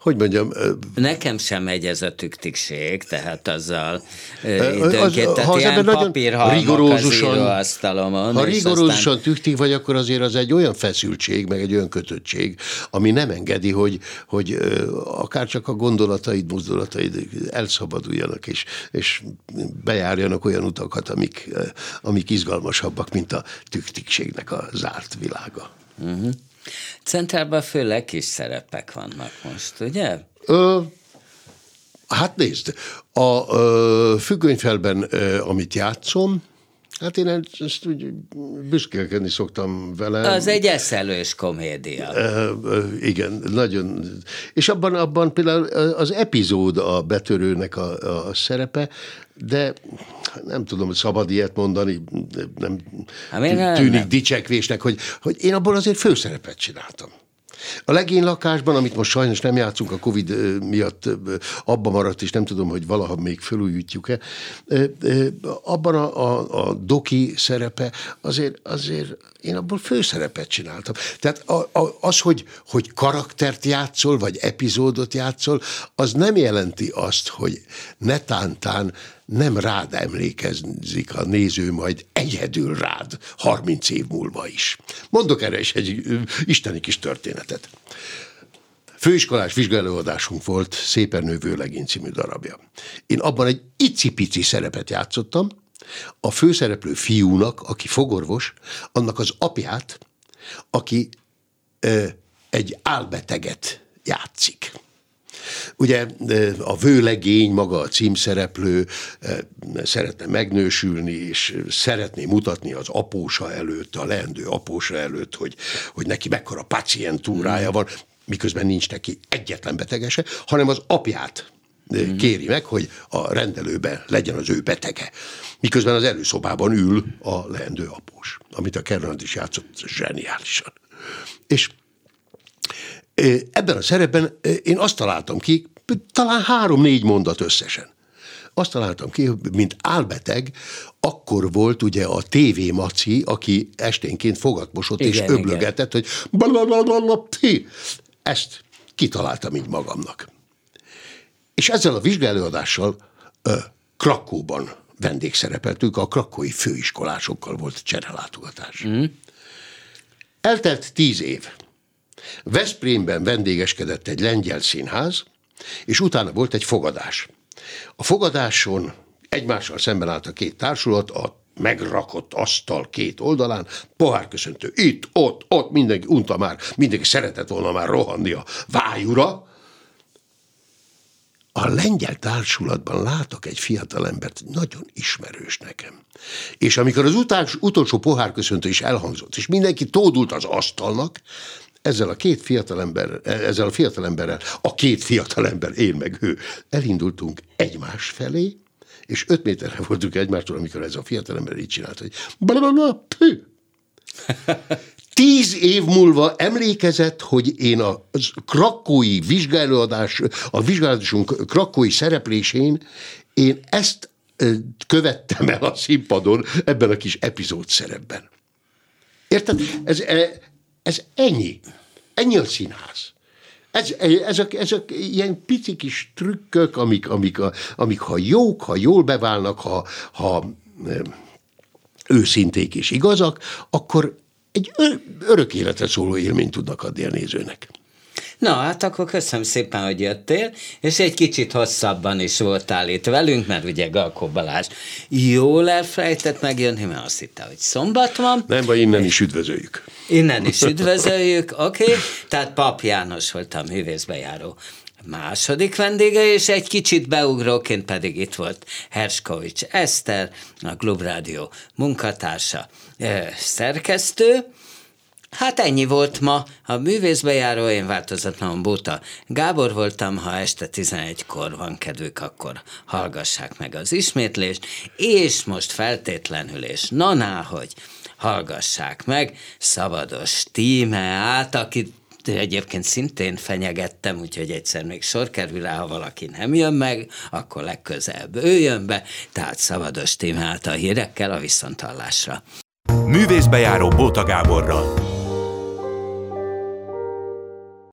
hogy mondjam... Nekem sem megy ez a tüktikség, tehát azzal időnként, tehát ilyen papírhalmok az. Ha rigorózusan aztán... tüktik vagy, akkor azért az egy olyan feszültség, meg egy olyan kötöttség, ami nem engedi, hogy, hogy akár csak a gondolataid, mozdulataid elszabaduljanak, és, és bejárjanak olyan utakat, amik, amik izgalmasabbak, mint a tüktikségnek a zárt világa. Uh-huh. Centrálban főleg kis szerepek vannak most, ugye? Ö, hát nézd, a ö, függönyfelben, ö, amit játszom, Hát én ezt úgy büszkélkedni szoktam vele. Az egy eszelős komédia. E, igen, nagyon. És abban, abban például az epizód a betörőnek a, a szerepe, de nem tudom, hogy szabad ilyet mondani, nem hát tűnik nem. dicsekvésnek, hogy, hogy én abból azért főszerepet csináltam. A legény lakásban, amit most sajnos nem játszunk a Covid miatt, abba maradt, és nem tudom, hogy valaha még felújítjuk-e, abban a, a, a doki szerepe azért, azért én abból főszerepet csináltam. Tehát a, a, az, hogy, hogy karaktert játszol, vagy epizódot játszol, az nem jelenti azt, hogy netántán nem rád emlékezik a néző majd egyedül rád 30 év múlva is. Mondok erre is egy isteni kis történetet. Főiskolás vizsgálóadásunk volt Szépen nővő legény című darabja. Én abban egy icipici szerepet játszottam, a főszereplő fiúnak, aki fogorvos, annak az apját, aki ö, egy álbeteget játszik. Ugye a vőlegény, maga a címszereplő szeretne megnősülni, és szeretné mutatni az apósa előtt, a leendő apósa előtt, hogy, hogy neki mekkora pacientúrája van, miközben nincs neki egyetlen betegese, hanem az apját kéri meg, hogy a rendelőben legyen az ő betege. Miközben az előszobában ül a leendő após, amit a Kerrand is játszott zseniálisan. És Ebben a szerepben én azt találtam ki, talán három-négy mondat összesen. Azt találtam ki, mint álbeteg, akkor volt ugye a TV Maci, aki esténként fogatmosott igen, és öblögetett, igen. hogy blablabla, ezt kitaláltam így magamnak. És ezzel a vizsgálóadással Krakóban vendégszerepeltünk, a krakói főiskolásokkal volt cserelátogatás. Mm. Eltelt tíz év. Veszprémben vendégeskedett egy lengyel színház, és utána volt egy fogadás. A fogadáson egymással szemben állt a két társulat, a megrakott asztal két oldalán, pohárköszöntő itt, ott, ott, mindenki unta már, mindenki szeretett volna már rohanni a vájúra. A lengyel társulatban látok egy fiatal embert, nagyon ismerős nekem. És amikor az utás, utolsó pohárköszöntő is elhangzott, és mindenki tódult az asztalnak, ezzel a két fiatalember, ezzel a fiatalemberrel, a két fiatalember, én meg ő, elindultunk egymás felé, és öt méterre voltunk egymástól, amikor ez a fiatalember így csinált, hogy blablabla, pü. *laughs* Tíz év múlva emlékezett, hogy én a krakói vizsgálódás, a vizsgálódásunk krakói szereplésén én ezt követtem el a színpadon ebben a kis epizód szerepben. Érted? Ez, ez ennyi. Ennyi a színház. Ez, ezek, ezek ilyen pici kis trükkök, amik, amik, amik ha jók, ha jól beválnak, ha, ha őszinték és igazak, akkor egy örök életre szóló élményt tudnak adni a nézőnek. Na, hát akkor köszönöm szépen, hogy jöttél, és egy kicsit hosszabban is voltál itt velünk, mert ugye Galkó Balázs jól elfelejtett megjönni, mert azt hitte, hogy szombat van. Nem vagy innen is üdvözöljük. Innen is üdvözöljük, *laughs* oké. Okay. Tehát Pap János volt a művészbejáró második vendége, és egy kicsit beugróként pedig itt volt Herskovics Eszter, a Klubrádió munkatársa, szerkesztő, Hát ennyi volt ma. A művészbejáró, én változatlanul Bóta Gábor voltam, ha este 11-kor van kedvük, akkor hallgassák meg az ismétlést, és most feltétlenül és naná, hogy hallgassák meg Szabados át, akit egyébként szintén fenyegettem, úgyhogy egyszer még sor kerül rá, ha valaki nem jön meg, akkor legközelebb ő jön be, tehát Szabados Tímeát a hírekkel a viszonthallásra. Művészbejáró Bóta Gáborral